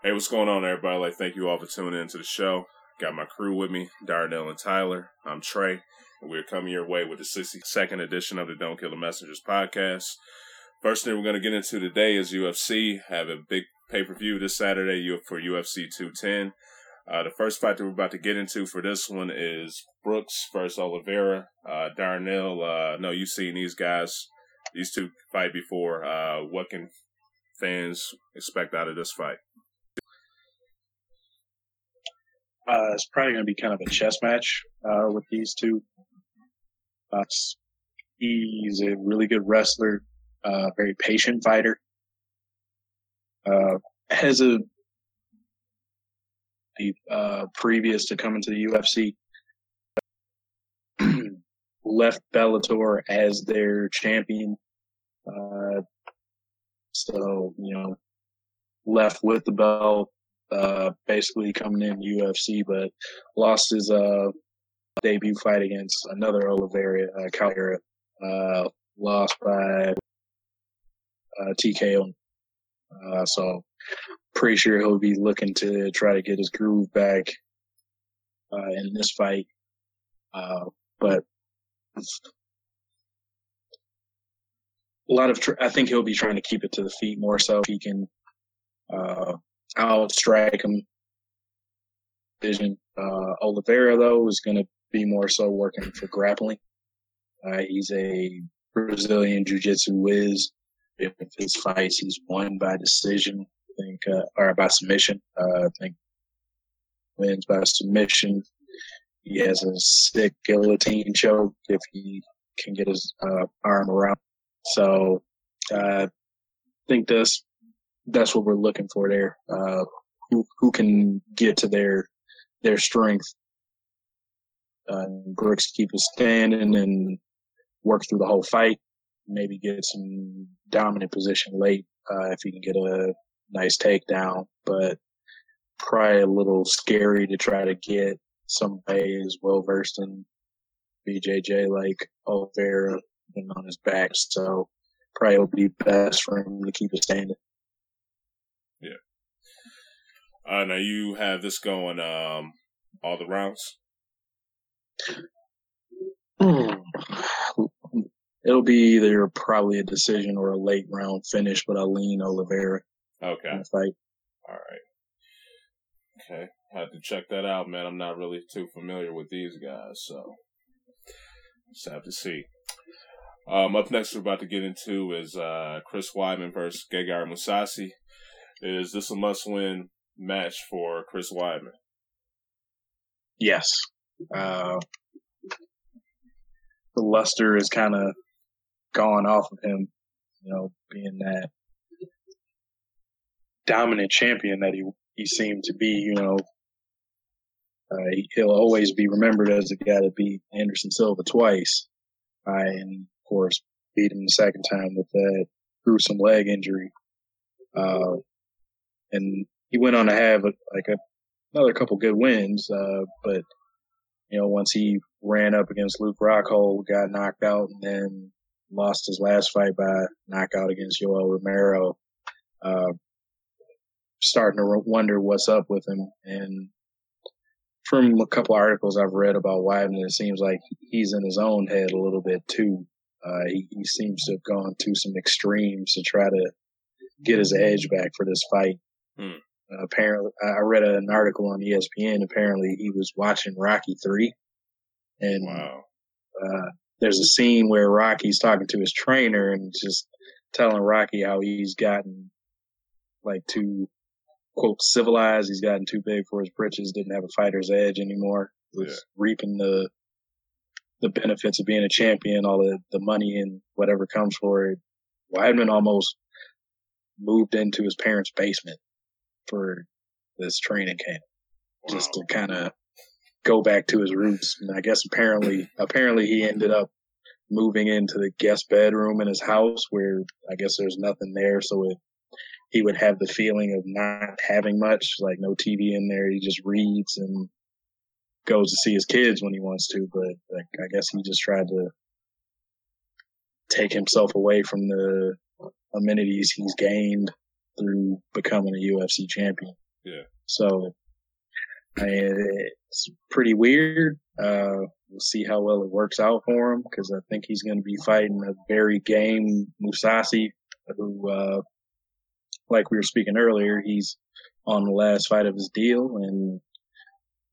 Hey, what's going on, everybody? Like, thank you all for tuning into the show. Got my crew with me, Darnell and Tyler. I'm Trey, and we're coming your way with the 62nd edition of the Don't Kill the Messengers podcast. First thing we're going to get into today is UFC. Have a big pay per view this Saturday for UFC 210. Uh, the first fight that we're about to get into for this one is Brooks versus Oliveira. Uh, Darnell, uh, no, you've seen these guys, these two fight before. Uh, what can fans expect out of this fight? Uh, it's probably going to be kind of a chess match uh, with these two. Uh, he's a really good wrestler, uh, very patient fighter. Uh, has a uh, previous to coming to the UFC, left Bellator as their champion. so you know, left with the belt, uh, basically coming in UFC, but lost his uh, debut fight against another Oliveira, uh, Calera, uh, lost by uh, TKO. Uh, so pretty sure he'll be looking to try to get his groove back uh, in this fight. Uh, but a lot of, tr- I think he'll be trying to keep it to the feet more so. He can uh, outstrike him. Vision. Uh, Oliveira though is going to be more so working for grappling. Uh, he's a Brazilian jiu-jitsu whiz. If his fights, he's won by decision, I think, uh, or by submission. Uh, I think wins by submission. He has a sick guillotine choke if he can get his uh, arm around. So uh, I think this that's what we're looking for there. Uh, who who can get to their their strength. Uh, Brooks keep us standing and work through the whole fight. Maybe get some dominant position late uh, if he can get a nice takedown, but probably a little scary to try to get somebody as well versed in BJJ like Oliveira and on his back. So probably will be best for him to keep it standing. Yeah. Uh, now you have this going um, all the rounds. Hmm. It'll be either probably a decision or a late round finish, but I'll lean Oliveira. Okay. Fight. All right. Okay. Have to check that out, man. I'm not really too familiar with these guys, so just have to see. Um, up next, we're about to get into is uh, Chris Weidman versus Gegard Mousasi. Is this a must-win match for Chris Weidman? Yes. Uh, the luster is kind of gone off of him, you know, being that dominant champion that he he seemed to be. You know, uh, he'll always be remembered as the guy that beat Anderson Silva twice, uh, and of course beat him the second time with that gruesome leg injury. Uh, and he went on to have a, like a, another couple good wins, uh, but you know, once he ran up against Luke Rockhold, got knocked out, and then lost his last fight by knockout against Yoel Romero. Uh, starting to wonder what's up with him. And from a couple articles I've read about Weidman, it seems like he's in his own head a little bit too. Uh, he, he seems to have gone to some extremes to try to get his edge back for this fight. Hmm. Apparently, I read an article on ESPN. Apparently, he was watching Rocky Three, and wow. uh, there's a scene where Rocky's talking to his trainer and just telling Rocky how he's gotten like too quote civilized. He's gotten too big for his britches. Didn't have a fighter's edge anymore. Was yeah. reaping the the benefits of being a champion, all the the money and whatever comes for it. Weidman almost moved into his parents' basement for this training camp, just to kind of go back to his roots. And I guess apparently, apparently he ended up moving into the guest bedroom in his house where I guess there's nothing there. So it, he would have the feeling of not having much, like no TV in there. He just reads and goes to see his kids when he wants to. But like, I guess he just tried to take himself away from the amenities he's gained through becoming a UFC champion. Yeah. So I mean, it's pretty weird. Uh, we'll see how well it works out for him because I think he's going to be fighting a very game Mousasi, who, uh, like we were speaking earlier, he's on the last fight of his deal and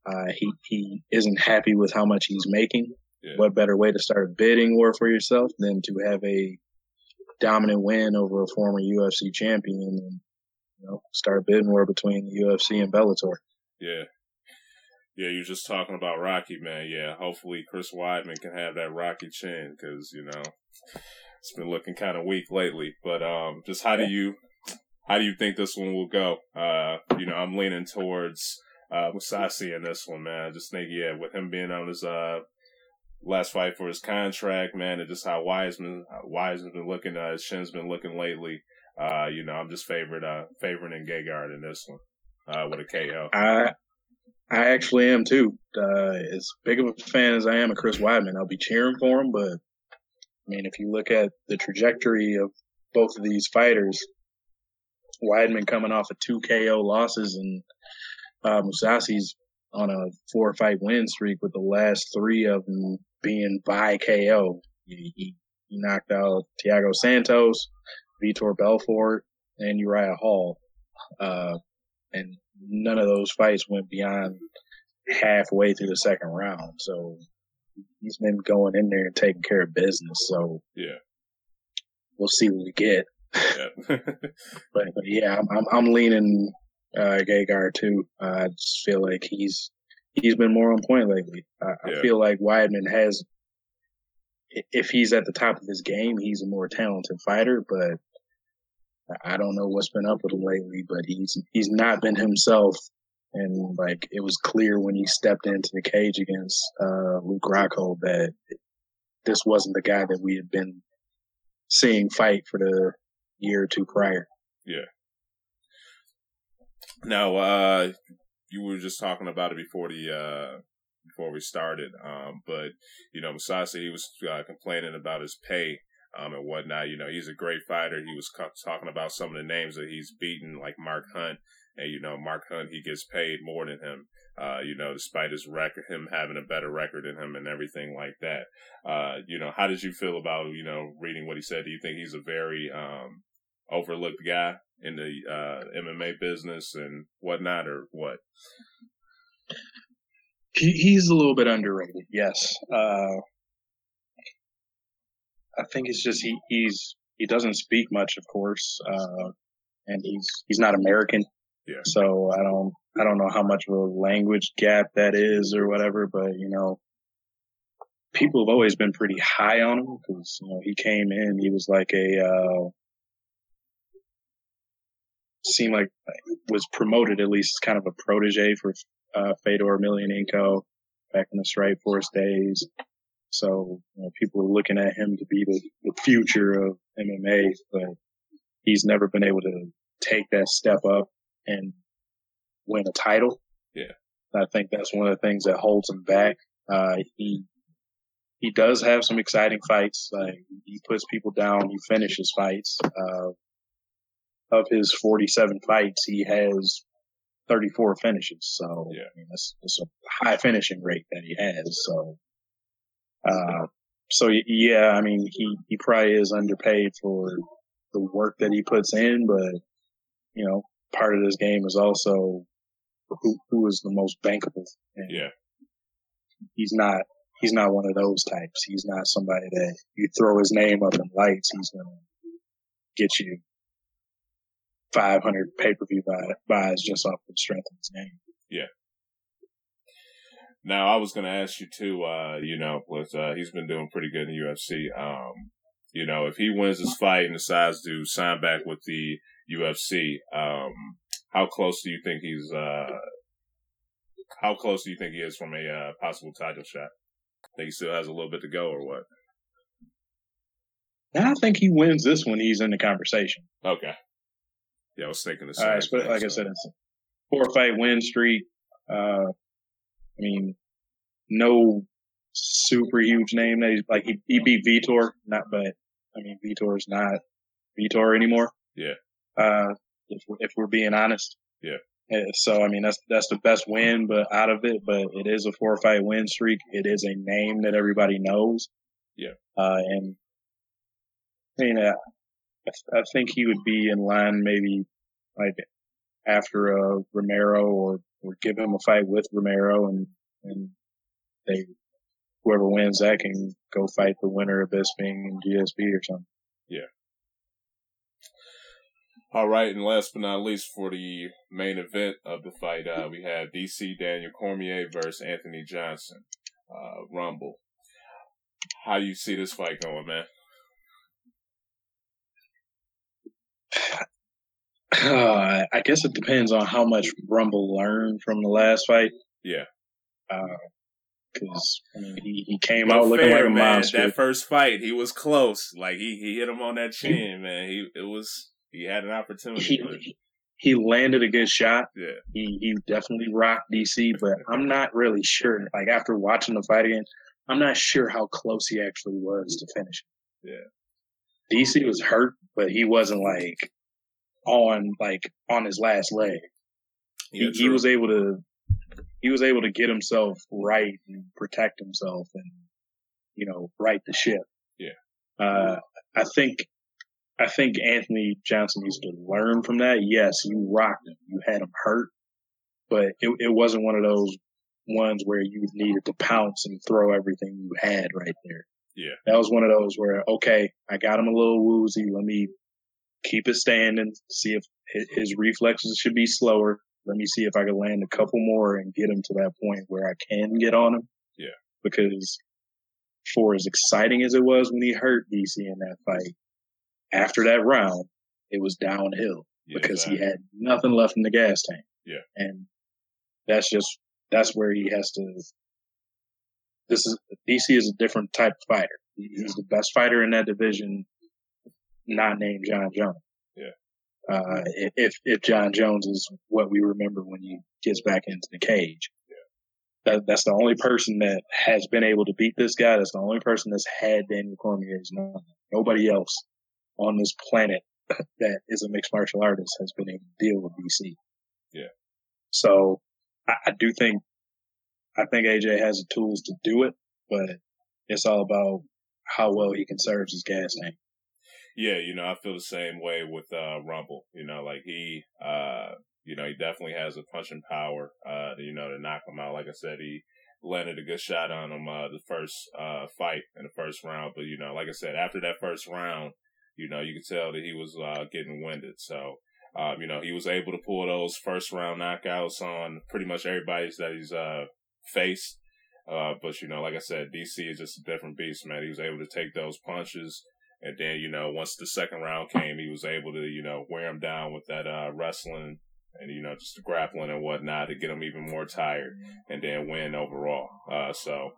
uh, he he isn't happy with how much he's making. Yeah. What better way to start a bidding war for yourself than to have a dominant win over a former UFC champion and you know start bidding war between the UFC and Bellator. Yeah. Yeah, you're just talking about Rocky, man. Yeah, hopefully Chris Weidman can have that Rocky chin because you know it's been looking kind of weak lately. But um, just how do you how do you think this one will go? Uh, you know, I'm leaning towards uh Mousasi in this one, man. I just think yeah, with him being on his uh last fight for his contract, man, and just how Weidman Weidman's been looking, uh, his chin's been looking lately. Uh, you know, I'm just favorite uh favoring in Gegard in this one uh with a KO. I I actually am too. Uh, as big of a fan as I am of Chris Weidman, I'll be cheering for him. But I mean, if you look at the trajectory of both of these fighters, Weidman coming off of two KO losses and uh, Mousasi's on a four fight win streak with the last three of them being by KO. He, he, he knocked out Thiago Santos, Vitor Belfort, and Uriah Hall. Uh, and none of those fights went beyond halfway through the second round. So he's been going in there and taking care of business. So Yeah. we'll see what we get. Yeah. But, but yeah, I'm, I'm, I'm leaning uh, Gegard too. Uh, I just feel like he's he's been more on point lately. I, Yeah. I feel like Weidman has, if he's at the top of his game, he's a more talented fighter. But I- don't know what's been up with him lately. But he's he's not been himself. And like it was clear when he stepped into the cage against uh, Luke Rockhold that this wasn't the guy that we had been seeing fight for the year or two prior. Yeah. Now, uh, you were just talking about it before the uh, before we started, um, but you know, Mousasi he was uh, complaining about his pay um, and whatnot. You know, he's a great fighter. He was talking about some of the names that he's beaten, like Mark Hunt, and you know, Mark Hunt he gets paid more than him. Uh, you know, despite his record, him having a better record than him and everything like that. Uh, you know, how did you feel about you know reading what he said? Do you think he's a very um, overlooked guy in the uh, MMA business and whatnot, or what? He, he's a little bit underrated, yes. Uh, I think it's just he, he's he doesn't speak much, of course, uh, and he's he's not American. Yeah. So I don't I don't know how much of a language gap that is or whatever, but you know, people have always been pretty high on him because you know he came in, he was like a uh, seemed like was promoted at least as kind of a protege for uh, Fedor Emelianenko back in the Strikeforce days. So you know, people are looking at him to be the, the future of MMA, but he's never been able to take that step up and win a title. Yeah. I think that's one of the things that holds him back. Uh, he he does have some exciting fights. Like he puts people down. He finishes fights. Uh, of his 47 fights, he has 34 finishes. So Yeah. I mean, that's, that's a high finishing rate that he has. So, uh, so yeah, I mean, he, he probably is underpaid for the work that he puts in, but you know, part of this game is also who, who is the most bankable. And Yeah, he's not, he's not one of those types. He's not somebody that you throw his name up in lights. He's going to get you 500 pay-per-view buy, buys just off the strength of his name. Yeah. Now I was going to ask you too. Uh, you know, with uh, he's been doing pretty good in the UFC. Um, you know, if he wins this fight and decides to sign back with the UFC, um, how close do you think he's? Uh, how close do you think he is from a uh, possible title shot? Think he still has a little bit to go, or what? I think he wins this one. He's in the conversation. Okay. Yeah, I was thinking the same. thing, like I said, it's four fight win streak. Uh, I mean, no super huge name that he's like he, he beat Vitor, not but I mean Vitor's not Vitor anymore. Yeah. Uh, if we're, if we're being honest. Yeah. So I mean that's that's the best win, but out of it, but it is a four fight win streak. It is a name that everybody knows. Yeah. Uh, and I mean, uh, I think he would be in line maybe like after uh, Romero or or give him a fight with Romero and and they whoever wins that can go fight the winner of Bisping and GSP or something. Yeah. All right, and last but not least, for the main event of the fight, uh, we have DC Daniel Cormier versus Anthony Johnson, uh, Rumble. How do you see this fight going, man? Uh, I guess it depends on how much Rumble learned from the last fight. Yeah. Because uh, I mean, he, he came out looking fair, like a man. monster. That first fight, he was close. Like he, he hit him on that chin, man. He it was he had an opportunity. He, he landed a good shot. Yeah. He he definitely rocked DC, but I'm not really sure. Like after watching the fight again, I'm not sure how close he actually was to finish. Yeah. DC was hurt, but he wasn't like on like on his last leg. Yeah, he, he was able to he was able to get himself right and protect himself and you know right the ship. Yeah. Uh, I think I think Anthony Johnson needs to learn from that. Yes, you rocked him. You had him hurt, but it, it wasn't one of those ones where you needed to pounce and throw everything you had right there. Yeah. That was one of those where, okay, I got him a little woozy. Let me keep it standing, see if his reflexes should be slower. Let me see if I can land a couple more and get him to that point where I can get on him. Yeah. Because for as exciting as it was when he hurt DC in that fight, after that round, it was downhill yeah, because exactly. he had nothing left in the gas tank. Yeah. And that's just, that's where he has to, this is, DC is a different type of fighter. He's the best fighter in that division not named Jon Jones. Yeah. Uh, if if Jon Jones is what we remember when he gets back into the cage, yeah. that that's the only person that has been able to beat this guy. That's the only person that's had Daniel Cormier's number. Nobody else on this planet that is a mixed martial artist has been able to deal with DC. Yeah. So I, I do think I think AJ has the tools to do it, but it's all about how well he conserves his gas tank. Yeah, you know, I feel the same way with uh, Rumble. You know, like he, uh, you know, he definitely has a punching power. Uh, you know, to knock him out. Like I said, he landed a good shot on him uh, the first uh, fight in the first round. But you know, like I said, after that first round, you know, you could tell that he was uh, getting winded. So, um, you know, he was able to pull those first round knockouts on pretty much everybody that he's uh, faced. Uh, but you know, like I said, DC is just a different beast, man. He was able to take those punches and then, you know, once the second round came, he was able to, you know, wear him down with that uh, wrestling and, you know, just grappling and whatnot to get him even more tired and then win overall. Uh, so,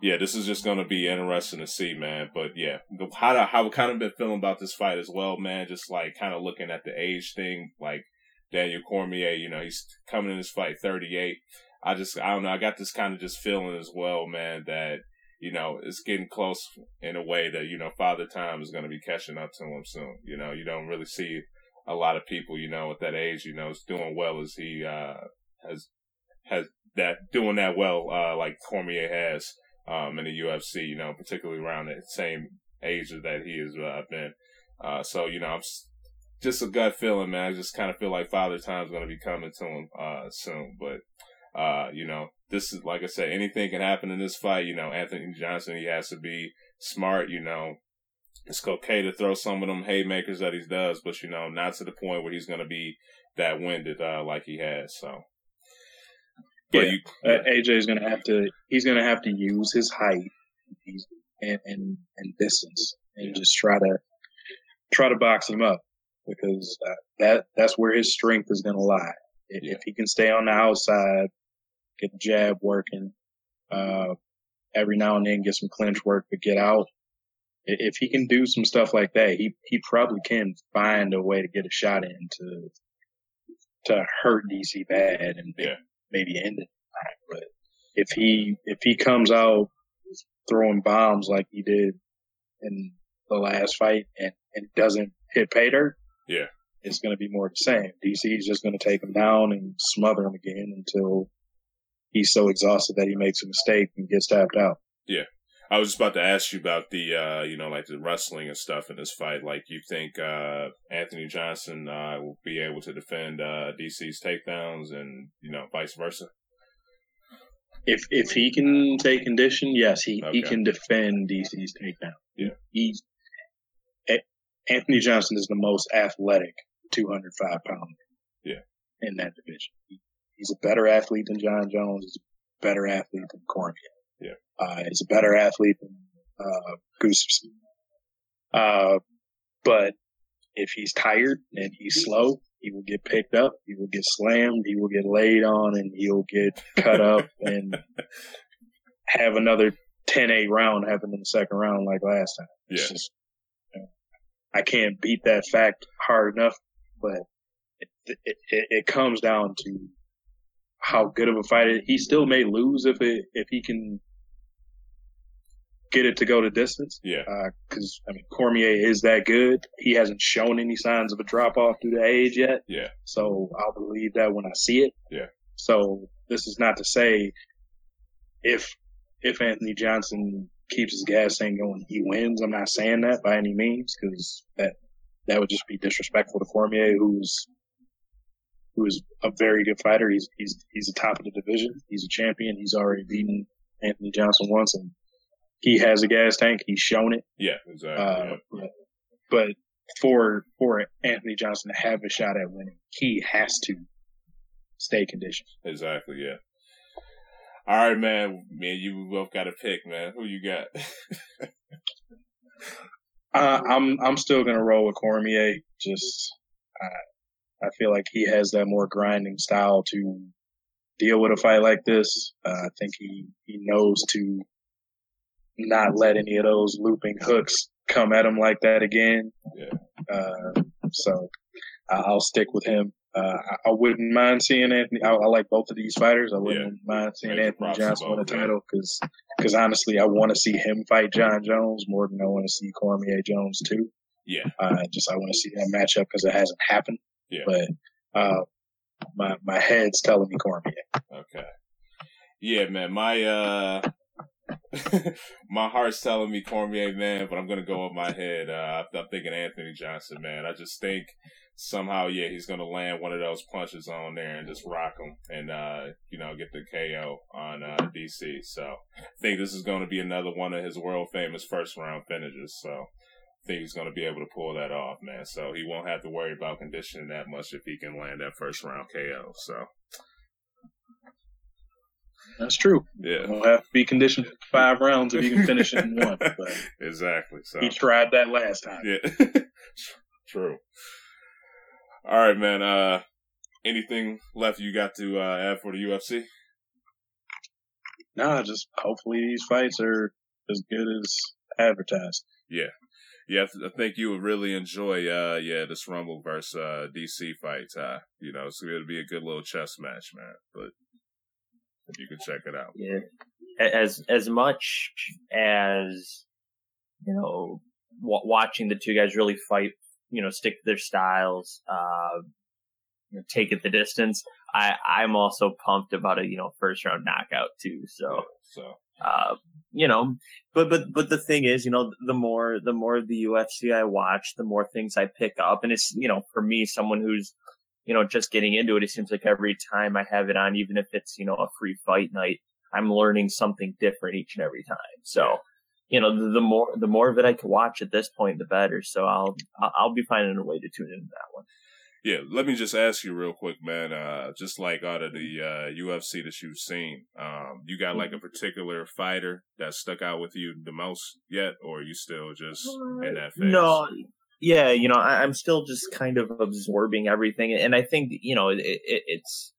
yeah, this is just to be interesting to see, man. But yeah, how how kind of been feeling about this fight as well, man. Just like kind of looking at the age thing, like Daniel Cormier, you know, he's coming in this fight 38. I just, I don't know, I got this kind of just feeling as well, man, that you know, it's getting close in a way that, you know, Father Time is going to be catching up to him soon. You know, you don't really see a lot of people, you know, at that age, you know, is doing well as he, uh, has, has that, doing that well, uh, like Cormier has, um, in the UFC, you know, particularly around the same age that he has, uh, been. Uh, so, you know, I'm just a gut feeling, man. I just kind of feel like Father Time's going to be coming to him, uh, soon, but, uh, you know, this is like I said, anything can happen in this fight. You know, Anthony Johnson, he has to be smart. You know, it's okay to throw some of them haymakers that he does, but you know, not to the point where he's going to be that winded uh, like he has. So, yeah, you, yeah. Uh, AJ is going to have to. He's going to have to use his height and and, and distance, and yeah. just try to try to box him up because uh, that that's where his strength is going to lie. If, yeah. if he can stay on the outside get the jab working, uh, every now and then get some clinch work to get out. If he can do some stuff like that, he, he probably can find a way to get a shot in to, to hurt DC bad and yeah. maybe end it. But if he, if he comes out throwing bombs like he did in the last fight and, and doesn't hit pay dirt, yeah, it's going to be more the same. DC is just going to take him down and smother him again until he's so exhausted that he makes a mistake and gets tapped out. Yeah. I was just about to ask you about the, uh, you know, like the wrestling and stuff in this fight. Like, you think uh, Anthony Johnson uh, will be able to defend uh, DC's takedowns, and you know, vice versa? If if he can take condition, yes, he, okay. he can defend DC's takedown. Yeah, he's Anthony Johnson is the most athletic 205 pounder. Yeah, in that division, he, he's a better athlete than Jon Jones. He's a better athlete than Cormier. Yeah, uh, he's a better athlete than uh, Gustafsson. Uh, but if he's tired and he's slow, he will get picked up. He will get slammed. He will get laid on, and he'll get cut up and have another 10-8 round happen in the second round like last time. Yeah. Just, you know, I can't beat that fact hard enough, but it, it, it comes down to how good of a fighter he still may lose if it if he can get it to go to distance. Yeah. Because uh, I mean, Cormier is that good. He hasn't shown any signs of a drop off due to age yet. Yeah. So I'll believe that when I see it. Yeah. So this is not to say if if Anthony Johnson keeps his gas tank going, he wins. I'm not saying that by any means because that that would just be disrespectful to Cormier, who's who's a very good fighter. He's he's he's the top of the division. He's a champion. He's already beaten Anthony Johnson once, and he has a gas tank. He's shown it. Yeah, exactly. Uh, yeah. But for for Anthony Johnson to have a shot at winning, he has to stay conditioned. Exactly. Yeah. All right, man. Me and you both got a pick, man. Who you got? uh, I'm I'm still gonna roll with Cormier. Just uh, I feel like he has that more grinding style to deal with a fight like this. Uh, I think he he knows to not let any of those looping hooks come at him like that again. Yeah. Uh, so I'll stick with him. Uh, I, wouldn't mind seeing Anthony. I, I, like both of these fighters. I wouldn't yeah. mind seeing Make Anthony Johnson win a title because, because honestly, I want to see him fight Jon Jones more than I want to see Cormier Jones too. Yeah. Uh, just I want to see that matchup because it hasn't happened. Yeah. But uh, my my head's telling me Cormier. Okay. Yeah, man. My uh, my heart's telling me Cormier, man, but I'm gonna go with my head. Uh, I'm thinking Anthony Johnson, man. I just think somehow, yeah, he's gonna land one of those punches on there and just rock him, and uh, you know, get the KO on uh, DC. So I think this is gonna be another one of his world famous first round finishes. So think he's gonna be able to pull that off, man. So he won't have to worry about conditioning that much if he can land that first round KO. So that's true. Yeah. You'll have to be conditioned five rounds if you can finish it in one. But exactly. So he tried that last time. Yeah. true. All right, man. Uh, anything left you got to uh, add for the UFC? Nah, just hopefully these fights are as good as advertised. Yeah. Yeah, I think you would really enjoy, uh, yeah, this Rumble versus uh, DC fight. Uh, you know, so it'll be a good little chess match, man. But if you can check it out. Yeah, as as much as you know, w- watching the two guys really fight, you know, stick to their styles, uh, you know, take it the distance. I I'm also pumped about a you know first round knockout too. So yeah, so. Uh, you know, but but but the thing is, you know, the more the more the UFC I watch, the more things I pick up, and it's you know, for me, someone who's you know, just getting into it, it seems like every time I have it on, even if it's, you know, a free fight night, I'm learning something different each and every time. So, you know, the, the more, the more of it I can watch at this point, the better. So I'll, I'll be finding a way to tune into that one. Yeah, let me just ask you real quick, man. Uh, just like out of the uh, UFC that you've seen, um, you got like a mm-hmm. particular fighter that stuck out with you the most yet, or are you still just in that phase? No, yeah, you know, I, am still just kind of absorbing everything, and I think you know, it, it, it's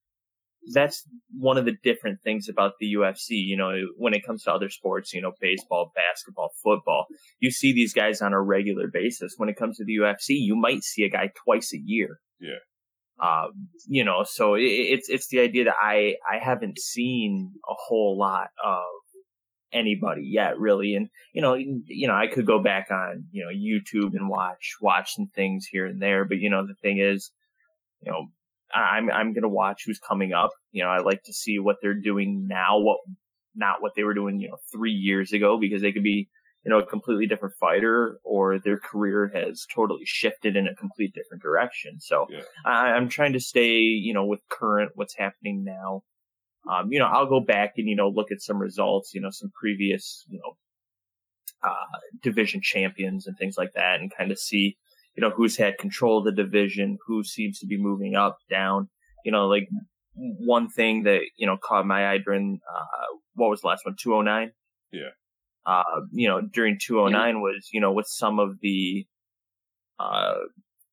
that's one of the different things about the UFC. You know, when it comes to other sports, you know, baseball, basketball, football, you see these guys on a regular basis. When it comes to the UFC, you might see a guy twice a year. Yeah. Um, you know, so it, it's it's the idea that I I haven't seen a whole lot of anybody yet, really. And you know, you know, I could go back on you know YouTube and watch watch some things here and there, but you know, the thing is, you know, I'm I'm gonna watch who's coming up. You know, I like to see what they're doing now, what not what they were doing, you know, three years ago, because they could be, you know, a completely different fighter, or their career has totally shifted in a complete different direction. So yeah. I, I'm trying to stay, you know, with current what's happening now. Um, you know, I'll go back and you know look at some results, you know, some previous, you know, uh, division champions and things like that, and kind of see you know, who's had control of the division, who seems to be moving up, down. You know, like one thing that, you know, caught my eye during, uh, what was the last one? 209? Yeah. Uh, you know, during 209 was, you know, with some of the, uh,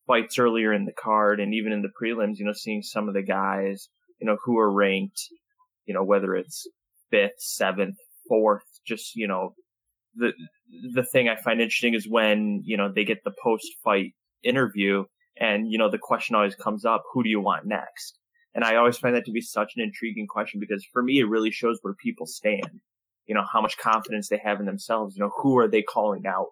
fights earlier in the card and even in the prelims, you know, seeing some of the guys, you know, who are ranked, you know, whether it's fifth, seventh, fourth, just, you know, the the thing I find interesting is when you know they get the post fight interview, and you know the question always comes up: Who do you want next? And I always find that to be such an intriguing question because for me, it really shows where people stand. You know how much confidence they have in themselves. You know who are they calling out?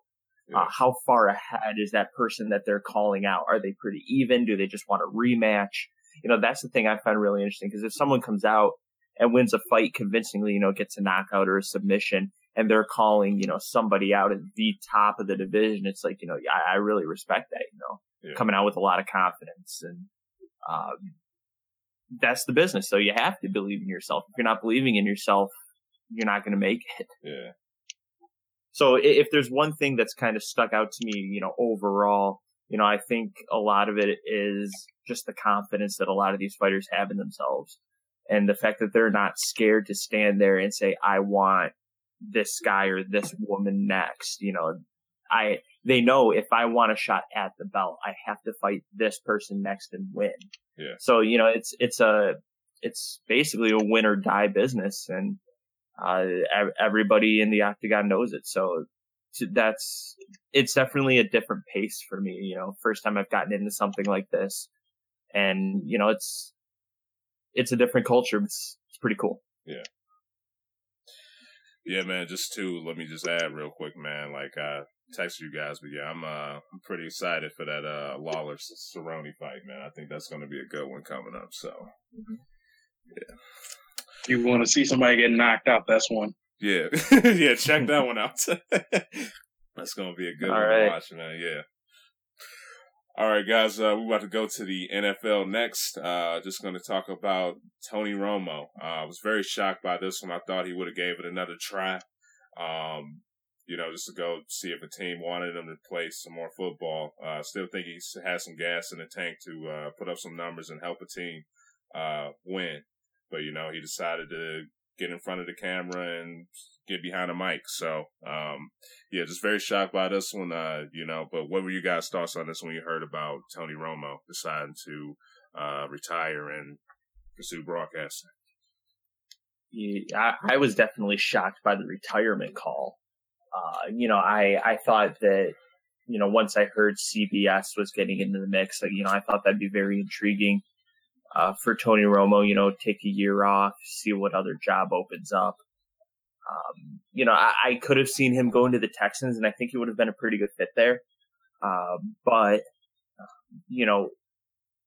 Uh, how far ahead is that person that they're calling out? Are they pretty even? Do they just want a rematch? You know, that's the thing I find really interesting because if someone comes out and wins a fight convincingly, you know, gets a knockout or a submission, and they're calling, you know, somebody out at the top of the division, it's like, you know, I, I really respect that, you know, yeah. coming out with a lot of confidence and, um, that's the business. So you have to believe in yourself. If you're not believing in yourself, you're not going to make it. Yeah. So if there's one thing that's kind of stuck out to me, you know, overall, you know, I think a lot of it is just the confidence that a lot of these fighters have in themselves and the fact that they're not scared to stand there and say, I want this guy or this woman next. You know, I they know if I want a shot at the belt, I have to fight this person next and win. Yeah. So you know, it's it's a it's basically a win or die business, and uh, everybody in the octagon knows it. So that's it's definitely a different pace for me. You know, first time I've gotten into something like this, and you know, it's it's a different culture. It's it's pretty cool. Yeah. Yeah, man. Just to let me just add real quick, man. Like I texted you guys, but yeah, I'm uh I'm pretty excited for that uh Lawler Cerrone fight, man. I think that's going to be a good one coming up. So, mm-hmm. yeah. If you want to see somebody get knocked out, that's one. Yeah, yeah. Check that one out. that's going to be a good All one right. to watch, man. Yeah. All right, guys, uh, we're about to go to the NFL next. Uh, just going to talk about Tony Romo. Uh, I was very shocked by this one. I thought he would have gave it another try. Um, you know, just to go see if a team wanted him to play some more football. Uh, still think he has some gas in the tank to uh, put up some numbers and help a team uh, win. But you know, he decided to get in front of the camera and get behind a mic. So, um, yeah, just very shocked by this one. Uh, you know, but what were you guys' thoughts on this when you heard about Tony Romo deciding to uh, retire and pursue broadcasting? I was definitely shocked by the retirement call. Uh, you know, I, I thought that, you know, once I heard CBS was getting into the mix, you know, I thought that'd be very intriguing uh, for Tony Romo, you know, take a year off, see what other job opens up. Um, you know, I, I, could have seen him going to the Texans, and I think he would have been a pretty good fit there. Uh, but, you know,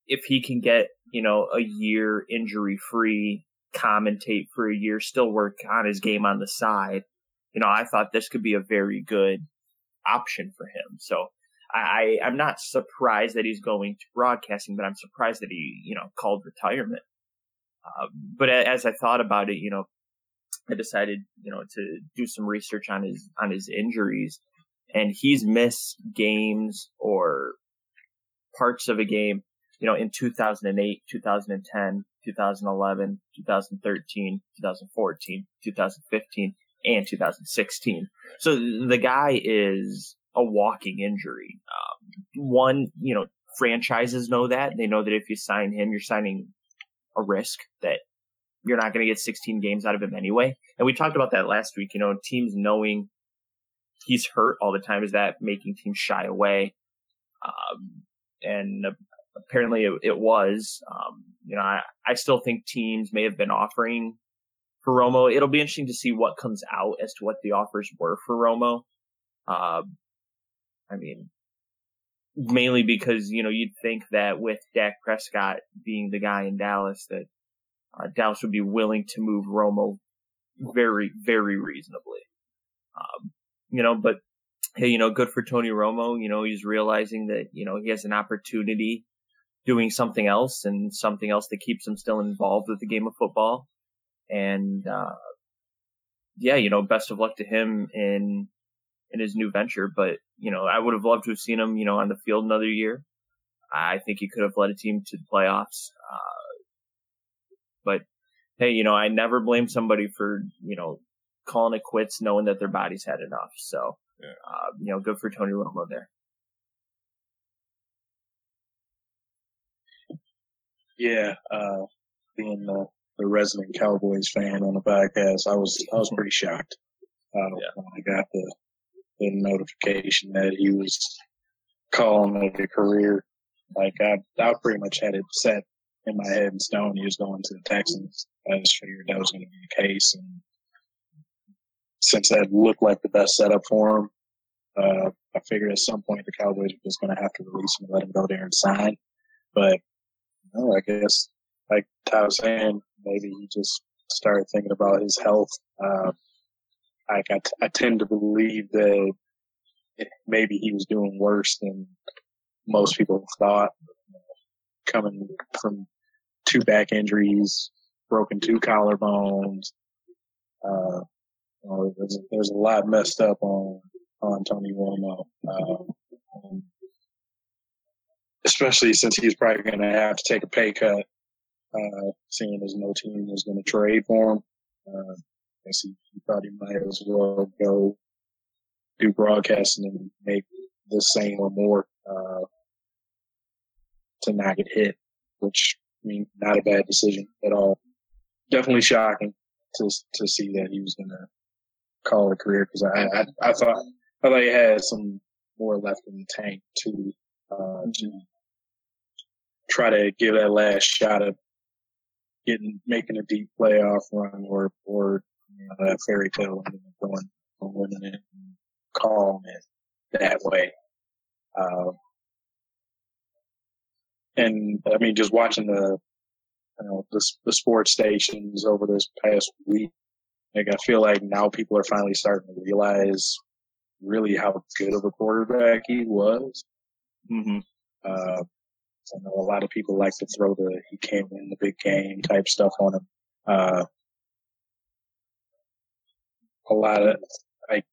if he can get, you know, a year injury free, commentate for a year, still work on his game on the side, you know, I thought this could be a very good option for him. So I, I'm not surprised that he's going to broadcasting, but I'm surprised that he, you know, called retirement. Uh, but as I thought about it, you know, I decided, you know, to do some research on his on his injuries, and he's missed games or parts of a game, you know, in 2008, 2010, 2011, 2013, 2014, 2015, and 2016. So the guy is a walking injury. Um, one, you know, franchises know that. They know that if you sign him, you're signing a risk that you're not going to get 16 games out of him anyway. And we talked about that last week. You know, teams knowing he's hurt all the time is that making teams shy away. Um, and apparently it, it was. Um, you know, I, I still think teams may have been offering for Romo. It'll be interesting to see what comes out as to what the offers were for Romo. Uh, I mean, mainly because, you know, you'd think that with Dak Prescott being the guy in Dallas that uh, Dallas would be willing to move Romo very, very reasonably. Um, you know, but hey, you know, good for Tony Romo. You know, he's realizing that, you know, he has an opportunity doing something else and something else that keeps him still involved with the game of football. And, uh, yeah, you know, best of luck to him in, in his new venture. But, you know, I would have loved to have seen him, you know, on the field another year. I think he could have led a team to the playoffs. Uh, but hey, you know, I never blame somebody for, you know, calling it quits knowing that their body's had enough. So, yeah. uh, you know, good for Tony Romo there. Yeah, uh, being the, the resident Cowboys fan on the podcast, I was I was pretty shocked uh, yeah. when I got the the notification that he was calling it a career. Like I, I pretty much had it set in my head in stone. He was going to the Texans. I just figured that was going to be the case, and since that looked like the best setup for him, uh, I figured at some point the Cowboys were just going to have to release him and let him go there and sign. But you know, I guess, like Ty was saying, maybe he just started thinking about his health. Uh, I, I, t- I tend to believe that maybe he was doing worse than most people thought. Coming from two back injuries, broken two collarbones, uh, you know, there's, there's a lot messed up on on Tony Romo, uh, especially since he's probably going to have to take a pay cut, uh, seeing as no team is going to trade for him. Uh, I guess he, he he might as well go do broadcasting and make the same or more uh, to not get hit, which I mean, not a bad decision at all. Definitely shocking to to see that he was going to call it a career because I, I I thought I thought he had some more left in the tank to uh, to try to give that last shot at getting making a deep playoff run or or you know, that fairy tale and going and winning it and calling it that way. Uh, and I mean, just watching the you know the, the sports stations over this past week, like I feel like now people are finally starting to realize really how good of a quarterback he was. Mm-hmm. Uh, I know a lot of people like to throw the he can't win the big game type stuff on him. Uh, a lot of like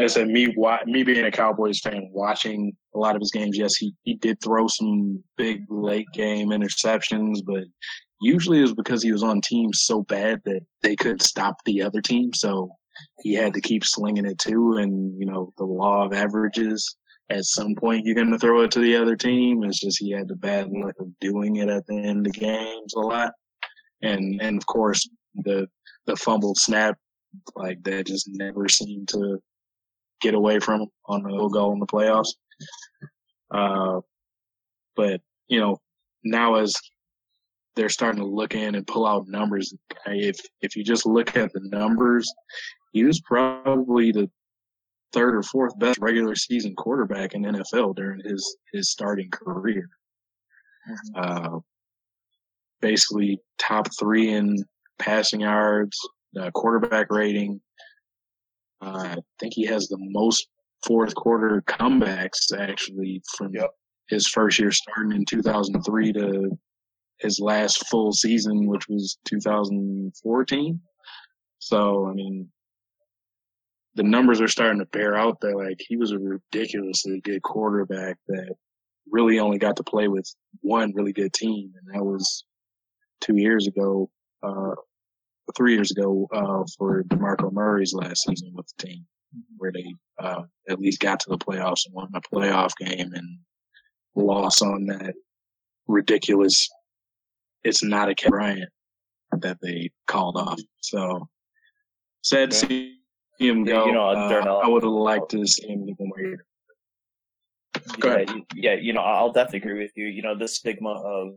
I said, me me being a Cowboys fan, watching a lot of his games. Yes, he he did throw some big late game interceptions, but usually it was because he was on teams so bad that they couldn't stop the other team. So he had to keep slinging it too. And you know the law of averages. At some point, you're going to throw it to the other team. It's just he had the bad luck of doing it at the end of games a lot. And and of course the the fumbled snap like that just never seemed to get away from on the field goal in the playoffs. Uh, but you know, now as they're starting to look in and pull out numbers, if if you just look at the numbers, he was probably the third or fourth best regular season quarterback in NFL during his his starting career. Mm-hmm. Uh, basically, top three in passing yards, uh, quarterback rating. Uh, I think he has the most fourth quarter comebacks actually from yep. his first year starting in 2003 to his last full season, which was 2014. So, I mean, the numbers are starting to bear out that Like he was a ridiculously good quarterback that really only got to play with one really good team, and that was two years ago, uh, three years ago uh, for DeMarco Murray's last season with the team, where they uh, at least got to the playoffs and won a playoff game and lost on that ridiculous. It's not a Bryant that they called off. So sad to see him go. You know, uh, I would have liked to see him even more. Go yeah, yeah, you know, I'll definitely agree with you. You know, the stigma of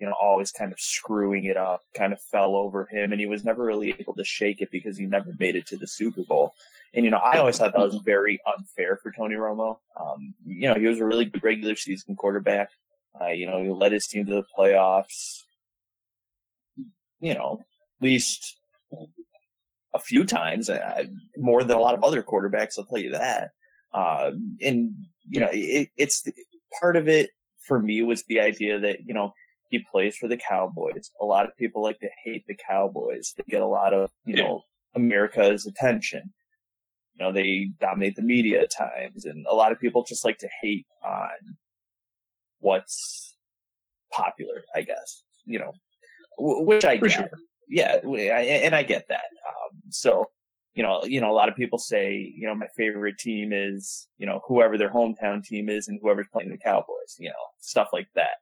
you know, always kind of screwing it up, kind of fell over him, and he was never really able to shake it because he never made it to the Super Bowl. And you know, I always thought that was very unfair for Tony Romo. Um, you know, he was a really good regular season quarterback. Uh, you know, he led his team to the playoffs. You know, at least a few times, uh, more than a lot of other quarterbacks. I'll tell you that. Uh, and you know, it, it's part of it for me was the idea that you know he plays for the Cowboys. A lot of people like to hate the Cowboys. They get a lot of you yeah. know America's attention. You know, they dominate the media at times, and a lot of people just like to hate on what's popular. I guess you know, which I for get. Sure. Yeah, and I get that. Um, so you know, you know, a lot of people say, you know, my favorite team is, you know, whoever their hometown team is and whoever's playing the Cowboys, you know, stuff like that.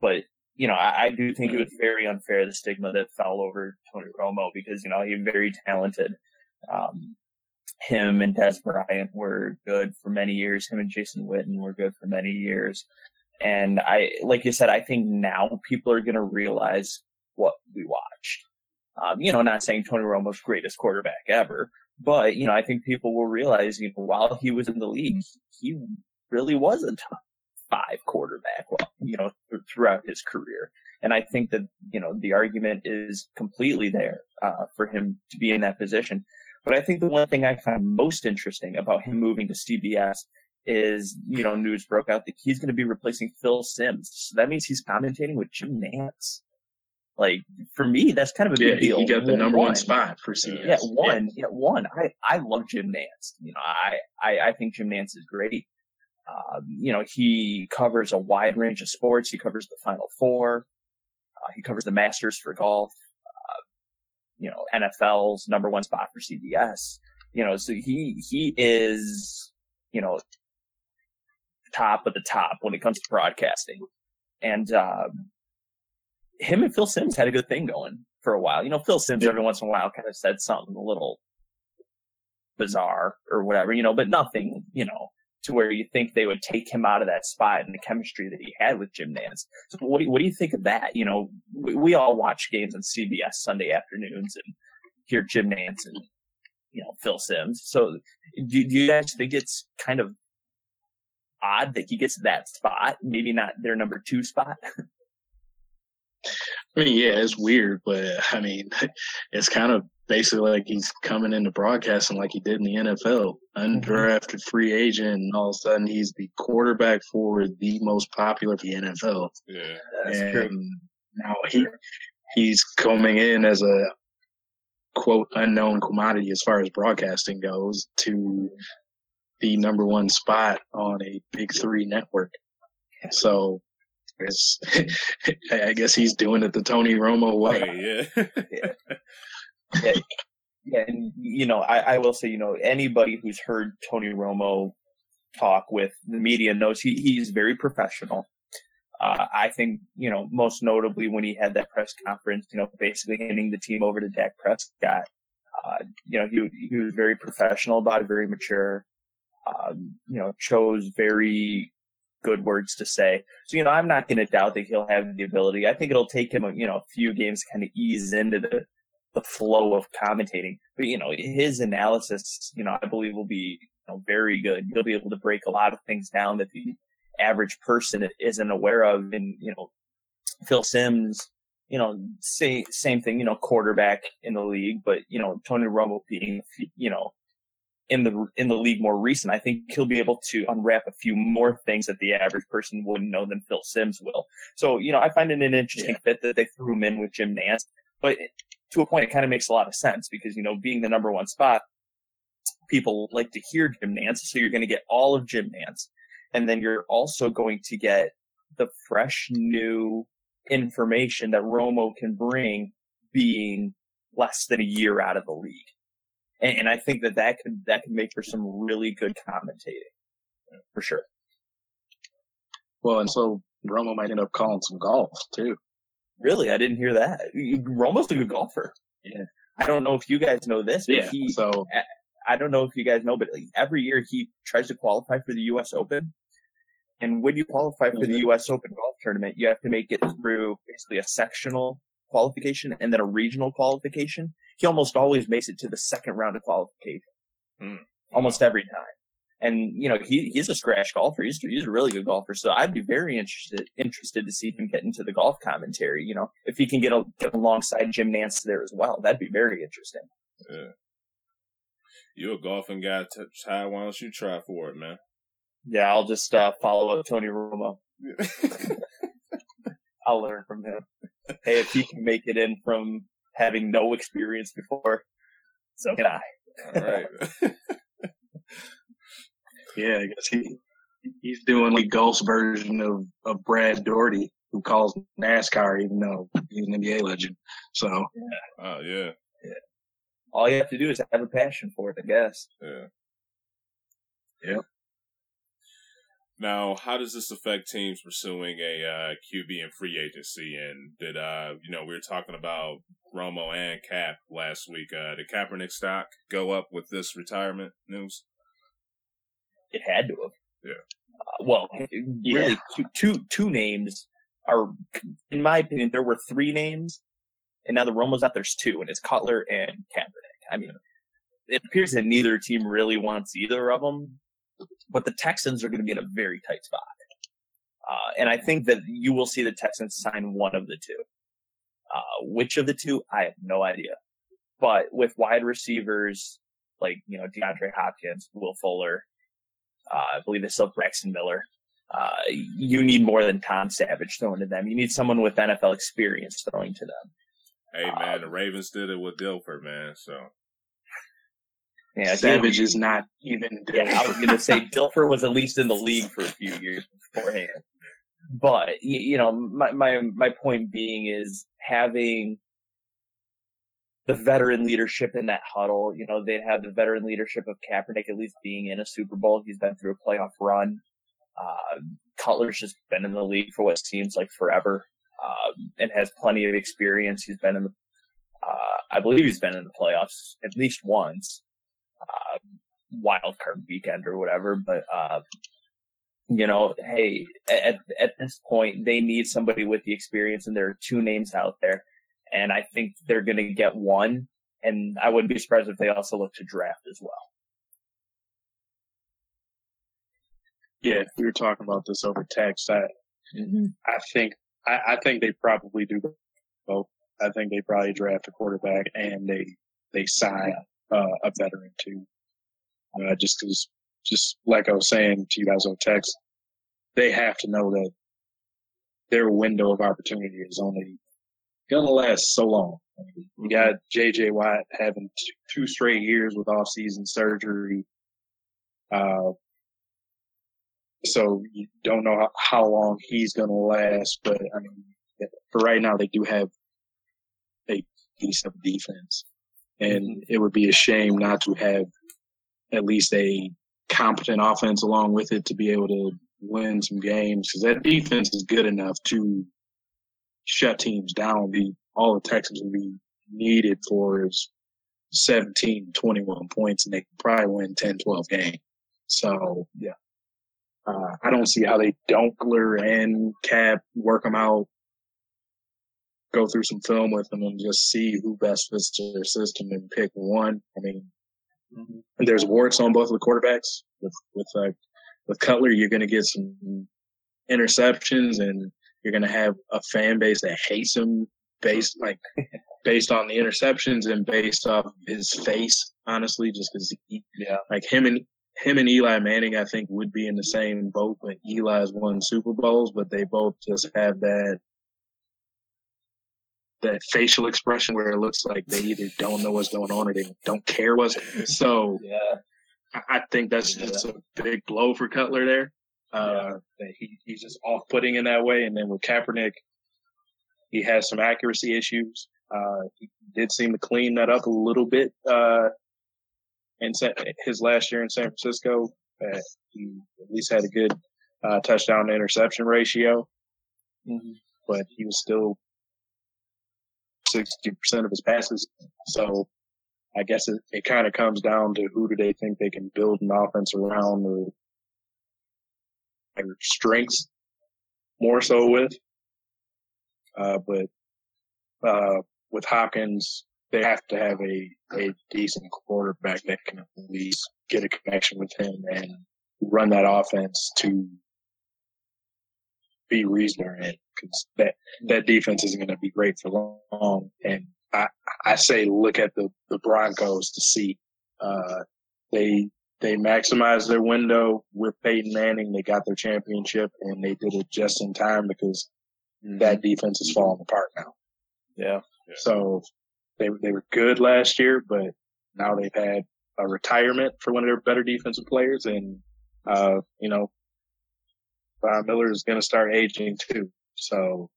But, you know, I, I do think it was very unfair, the stigma that fell over Tony Romo because, you know, he's very talented. Um, him and Dez Bryant were good for many years. Him and Jason Witten were good for many years. And I, like you said, I think now people are going to realize what we watched. Um, you know, not saying Tony Romo's greatest quarterback ever, but you know, I think people will realize, you know, while he was in the league, he really was a top five quarterback, well, you know, throughout his career. And I think that, you know, the argument is completely there, uh, for him to be in that position. But I think the one thing I find most interesting about him moving to CBS is, you know, news broke out that he's going to be replacing Phil Simms. So that means he's commentating with Jim Nantz. Like for me, that's kind of a yeah, big deal. He got the number one, one spot for CBS. Yeah, one. Yeah. yeah, one. I I love Jim Nantz. You know, I I, I think Jim Nantz is great. Uh, you know, he covers a wide range of sports. He covers the Final Four. Uh, he covers the Masters for golf. Uh, you know, NFL's number one spot for CBS. You know, so he he is you know top of the top when it comes to broadcasting. And um, him and Phil Simms had a good thing going for a while. You know, Phil Simms every once in a while kind of said something a little bizarre or whatever, you know, but nothing, you know, to where you think they would take him out of that spot and the chemistry that he had with Jim Nantz. So what do you, what do you think of that? You know, we, we all watch games on CBS Sunday afternoons and hear Jim Nantz and, you know, Phil Simms. So do, do you guys think it's kind of odd that he gets that spot? Maybe not their number two spot? I mean, yeah, it's weird, but I mean, it's kind of basically like he's coming into broadcasting like he did in the NFL, undrafted free agent, and all of a sudden he's the quarterback for the most popular the NFL. Yeah, that's and true. Now he he's coming in as a quote unknown commodity as far as broadcasting goes to the number one spot on a big three network. So it's, I guess he's doing it the Tony Romo way. yeah. yeah. yeah. And you know, I, I will say, you know, anybody who's heard Tony Romo talk with the media knows he, he's very professional. Uh, I think, you know, most notably when he had that press conference, you know, basically handing the team over to Dak Prescott, uh, you know, he, he was very professional about it, very mature, um, you know, chose very good words to say. So, you know, I'm not going to doubt that he'll have the ability. I think it'll take him, you know, a few games to kind of ease into the, the flow of commentating. But, you know, his analysis, you know, I believe will be you know, very good. He'll be able to break a lot of things down that the average person isn't aware of. And, you know, Phil Simms, you know, say, same thing, you know, quarterback in the league, but, you know, Tony Romo being, you know, in the in the league more recent, I think he'll be able to unwrap a few more things that the average person wouldn't know than Phil Simms will. So, you know, I find it an interesting yeah. fit that they threw him in with Jim Nantz but to a point, it kind of makes a lot of sense because, you know, being the number one spot, people like to hear Jim Nantz. So you're going to get all of Jim Nantz. And then you're also going to get the fresh new information that Romo can bring being less than a year out of the league and, and I think that that could that could make for some really good commentating for sure. Well, and so Romo might end up calling some golf too. Really, I didn't hear that. Romo's a good golfer. Yeah. I don't know if you guys know this, but yeah, he, so I don't know if you guys know, but every year he tries to qualify for the U.S. Open, And when you qualify for the U.S. Open golf tournament, you have to make it through basically a sectional qualification and then a regional qualification. He almost always makes it to the second round of qualification. Hmm. Almost every time. And, you know, he, he's a scratch golfer. He's, he's a really good golfer. So I'd be very interested, interested to see him get into the golf commentary. You know, if he can get, a, get alongside Jim Nantz there as well, that'd be very interesting. Yeah. You're a golfing guy, Ty. Why don't you try for it, man? Yeah, I'll just uh, follow up Tony Romo. I'll learn from him. Hey, if he can make it in from having no experience before, so can I. All right. yeah, I guess he he's doing like Gulf's version of, of Brad Daugherty, who calls NASCAR even though he's an NBA legend. So yeah. Oh yeah. Yeah. All you have to do is have a passion for it, I guess. Yeah. Yeah. Now, how does this affect teams pursuing a uh, QB and free agency? And did uh, you know we were talking about Romo and Cap last week? Uh, did Kaepernick stock go up with this retirement news? It had to have. Yeah. Uh, well, really, two, two two names are, in my opinion, there were three names, and now the Romo's out. There's two, and it's Cutler and Kaepernick. I mean, it appears that neither team really wants either of them but the Texans are going to be in a very tight spot. Uh, and I think that you will see the Texans sign one of the two. Uh, which of the two, I have no idea. But with wide receivers like, you know, DeAndre Hopkins, Will Fuller, uh, I believe it's still Braxton Miller, uh, you need more than Tom Savage throwing to them. You need someone with NFL experience throwing to them. Hey man, uh, the Ravens did it with Dilfer, man. So yeah, Savage is not even. Yeah, I was going to say Dilfer was at least in the league for a few years beforehand. But you know, my my my point being is having the veteran leadership in that huddle. You know, they'd have the veteran leadership of Kaepernick at least being in a Super Bowl. He's been through a playoff run. Uh, Cutler's just been in the league for what seems like forever, uh, and has plenty of experience. He's been in the, uh, I believe he's been in the playoffs at least once uh, wild card weekend or whatever. But uh, you know, hey, at at this point, they need somebody with the experience, and there are two names out there, and I think they're going to get one. And I wouldn't be surprised if they also look to draft as well. Yeah, we were talking about this over text. I, mm-hmm. I think, I, I think they probably do both. I think they probably draft a quarterback and they, they sign uh, a veteran too. Uh, just cause, just like I was saying to you guys on text, they have to know that their window of opportunity is only gonna last so long. You got JJ Watt having two, two straight years with off-season surgery. Uh, so you don't know how, how long he's going to last, but I mean, for right now, they do have a decent defense and it would be a shame not to have at least a competent offense along with it to be able to win some games because that defense is good enough to shut teams down. The all the Texans would be needed for is 17, 21 points, and they could probably win 10, 12 games. So yeah, uh, I don't see how they Cutler and Cap work them out go through some film with them and just see who best fits their system and pick one. I mean, mm-hmm. there's warts on both of the quarterbacks. With with uh, with Cutler, you're going to get some interceptions, and you're going to have a fan base that hates him based like based on the interceptions and based off his face. Honestly, just because yeah, like him and him and Eli Manning, I think would be in the same boat. But Eli's won Super Bowls, but they both just have that that facial expression where it looks like they either don't know what's going on or they don't care what's so yeah I think that's yeah. just a big blow for Cutler there. Uh, yeah. he, he's just off putting in that way. And then with Kaepernick, he has some accuracy issues. Uh, he did seem to clean that up a little bit, uh, in his last year in San Francisco. he at least had a good, uh, touchdown to interception ratio. Mm-hmm. But he was still 60% of his passes. So I guess it, it kind of comes down to who do they think they can build an offense around or their strengths more so with. Uh, but uh, with Hopkins, they have to have a, a decent quarterback that can at least get a connection with him and run that offense to be reasonable in because that, that defense isn't going to be great for long. And I, I say look at the, the Broncos to see, uh, they, they maximized their window with Peyton Manning. They got their championship and they did it just in time because that defense is falling apart now. Yeah. So they they were good last year, but now they've had a retirement for one of their better defensive players, and uh, you know, Von Miller is going to start aging too. So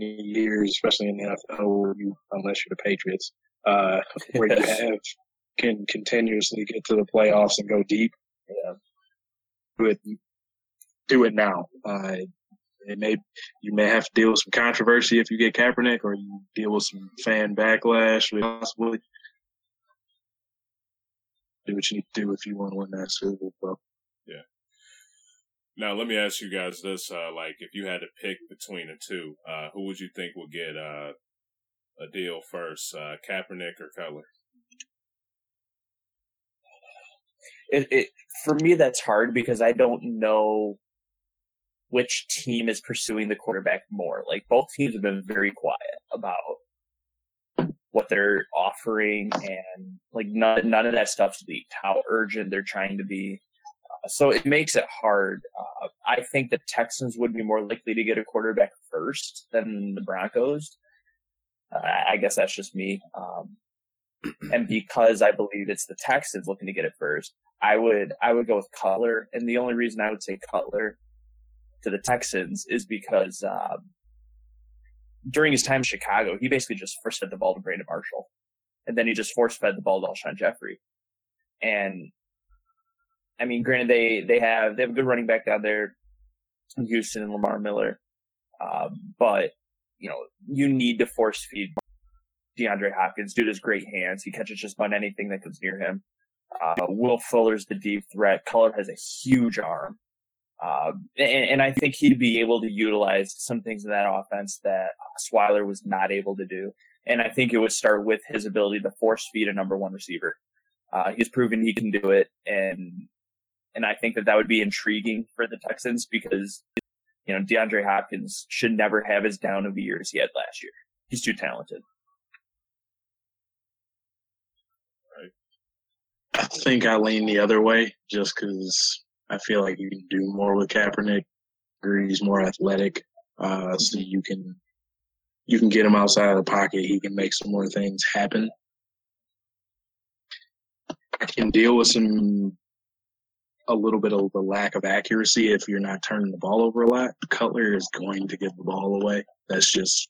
years, especially in the NFL, where you, unless you're the Patriots, uh, where you have can continuously get to the playoffs and go deep. Yeah. Do it, do it now. Uh, it may you may have to deal with some controversy if you get Kaepernick, or you deal with some fan backlash. Possibly do what you need to do if you want to win that Super Bowl. Yeah. Now let me ask you guys this: uh, like, if you had to pick between the two, uh, who would you think would get uh, a deal first, uh, Kaepernick or Cutler? It, it, for me, that's hard because I don't know which team is pursuing the quarterback more. Like both teams have been very quiet about what they're offering and like none, none of that stuff's leaked, how urgent they're trying to be. Uh, so it makes it hard. Uh, I think the Texans would be more likely to get a quarterback first than the Broncos. Uh, I guess that's just me. Um, and because I believe it's the Texans looking to get it first, I would I would go with Cutler. And the only reason I would say Cutler to the Texans is because uh, during his time in Chicago, he basically just force fed the ball to Brandon Marshall, and then he just force fed the ball to Alshon Jeffery. And I mean, granted, they they have they have a good running back down there Houston and Lamar Miller, uh, but you know you need to force feed DeAndre Hopkins. Dude has great hands. He catches just about anything that comes near him. Uh, Will Fuller's the deep threat. Cutler has a huge arm. Um, and, and, I think he'd be able to utilize some things in that offense that Osweiler was not able to do. And I think it would start with his ability to force feed a number one receiver. Uh, he's proven he can do it. And, and I think that that would be intriguing for the Texans because, you know, DeAndre Hopkins should never have as down of a year as he had last year. He's too talented. I think I lean the other way just because I feel like you can do more with Kaepernick. He's more athletic, uh, so you can you can get him outside of the pocket. He can make some more things happen. I can deal with some a little bit of the lack of accuracy if you're not turning the ball over a lot. Cutler is going to give the ball away. That's just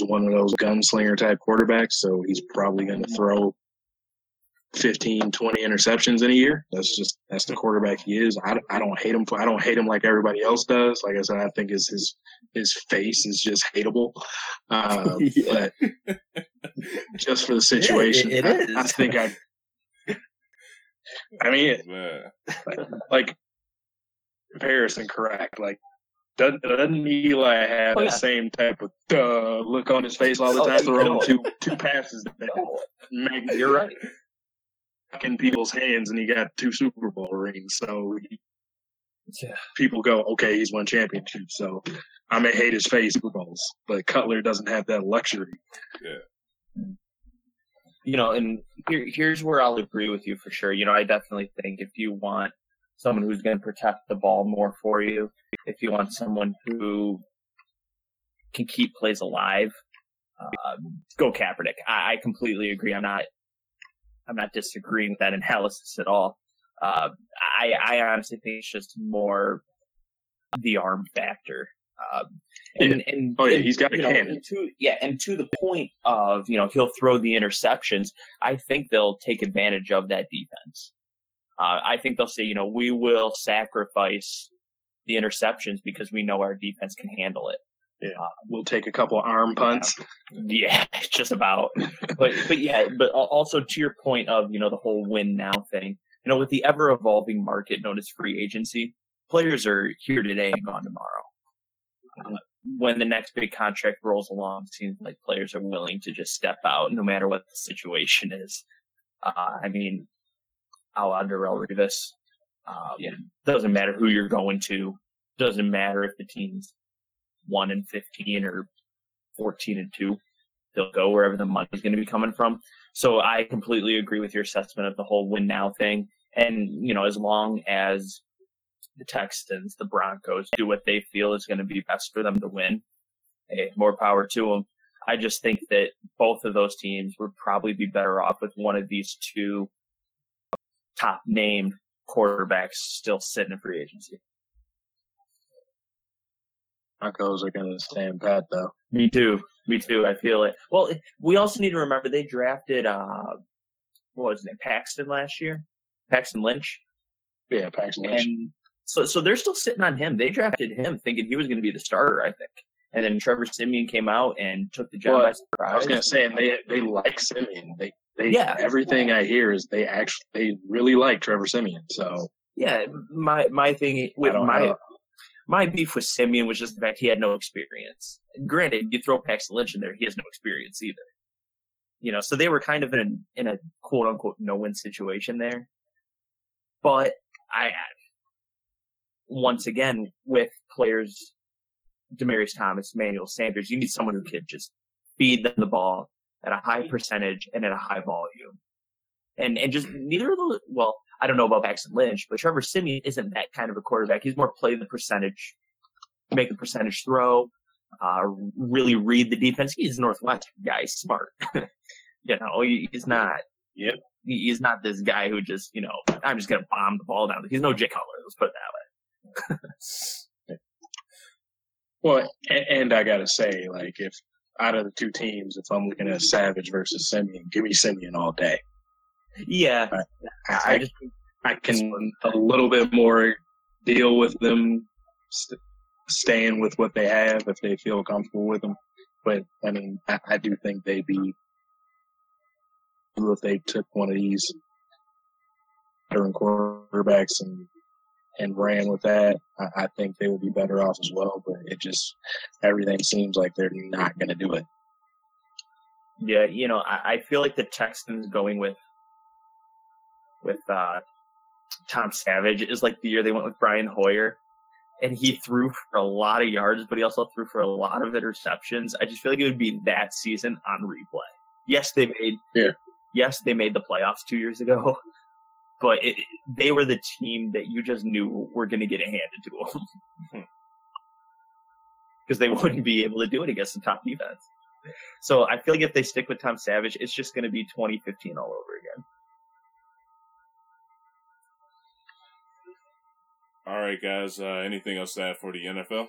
one of those gunslinger type quarterbacks. So he's probably going to throw 15, 20 interceptions in a year. That's just that's the quarterback he is. I, I don't hate him for I don't hate him like everybody else does. Like I said, I think his his his face is just hateable. Uh, yeah. But just for the situation, yeah, it, it I, I, think I. I mean, like, like comparison, correct? Like doesn't, doesn't Eli have oh, yeah. the same type of uh, look on his face all the time, oh, time, throwing two two passes? That make, you're right in people's hands and he got two Super Bowl rings. So he, yeah. people go, okay, he's won championships. So I may hate his face Super Bowls, but Cutler doesn't have that luxury. Yeah. You know, and here, here's where I'll agree with you for sure. You know, I definitely think if you want someone who's going to protect the ball more for you, if you want someone who can keep plays alive, um, go Kaepernick. I, I completely agree. I'm not I'm not disagreeing with that analysis at all. Uh, I, I honestly think it's just more the arm factor. Um, and, yeah. and, oh yeah, and, he's got a cannon. To, yeah, and to the point of you know he'll throw the interceptions. I think they'll take advantage of that defense. Uh, I think they'll say, you know, we will sacrifice the interceptions because we know our defense can handle it. Yeah, uh, we'll take a couple arm punts. Yeah, just about. but but yeah, but also to your point of you know the whole win now thing. you know, with the ever evolving market known as free agency, players are here today and gone tomorrow. Uh, when the next big contract rolls along, it seems like players are willing to just step out no matter what the situation is. Uh, I mean, a la Darrelle Revis. Um, yeah. Doesn't matter who you're going to. Doesn't matter if the team's one and fifteen or fourteen and two. They'll go wherever the money's going to be coming from. So I completely agree with your assessment of the whole win now thing. And you know, as long as the Texans, the Broncos do what they feel is going to be best for them to win, hey, more power to them. I just think that both of those teams would probably be better off with one of these two top named quarterbacks still sitting in free agency. Broncos are going to stand pat, though. Me too. Me too. I feel it. Well, we also need to remember they drafted, uh, what was it. Paxton last year? Paxton Lynch? Yeah, Paxton Lynch. And so, so they're still sitting on him. They drafted him thinking he was going to be the starter, I think. And then Trevor Siemian came out and took the job well, by surprise. I was going to say, and they, they like Siemian. They, they, yeah. Everything I hear is they actually, they really like Trevor Siemian. So. Yeah, my, my thing with my, know my beef with Siemian was just the fact he had no experience. Granted, you throw Paxton Lynch in there, he has no experience either. You know, so they were kind of in in a quote unquote no win situation there. But I, once again, with players, Demaryius Thomas, Manuel Sanders, you need someone who can just feed them the ball at a high percentage and at a high volume. And, and just neither of those, well, I don't know about Paxton Lynch, but Trevor Siemian isn't that kind of a quarterback. He's more play the percentage, make the percentage throw, uh, really read the defense. He's a Northwestern guy. He's smart. you know, he, he's not. Yep. He, he's not this guy who just, you know, I'm just going to bomb the ball down. He's no Jay Cutler. Let's put it that way. well, and, and I got to say, like, if out of the two teams, if I'm looking at Savage versus Siemian, give me Siemian all day. Yeah, I, I, just, I can a little bit more deal with them st- staying with what they have if they feel comfortable with them. But I mean, I, I do think they'd be if they took one of these veteran quarterbacks and and ran with that, I, I, think they would be better off as well. But it just everything seems like they're not going to do it. Yeah, you know, I, I, feel like the Texans going with with uh, Tom Savage is like the year they went with Brian Hoyer. And he threw for a lot of yards, but he also threw for a lot of interceptions. I just feel like it would be that season on replay. Yes, they made yeah. yes, they made the playoffs two years ago, but it, they were the team that you just knew were going to get it handed to them because they wouldn't be able to do it against the top defense. So I feel like if they stick with Tom Savage, it's just going to be 2015 all over again. All right, guys. Uh, anything else to add for the NFL?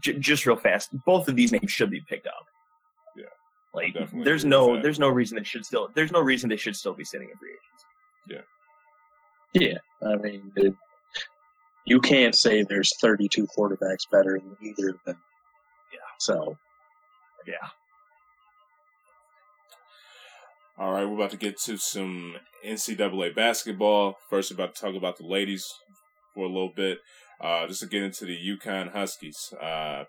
Just real fast, both of these names should be picked up. Yeah, like there's no there's no reason they should still there's no reason they should still be sitting in free agents. Yeah, yeah. I mean, it, you can't say there's 32 quarterbacks better than either of them. Yeah. So, yeah. All right, we're about to get to some NCAA basketball. First, about to talk about the ladies for a little bit. Uh, just to get into the UConn Huskies. Uh,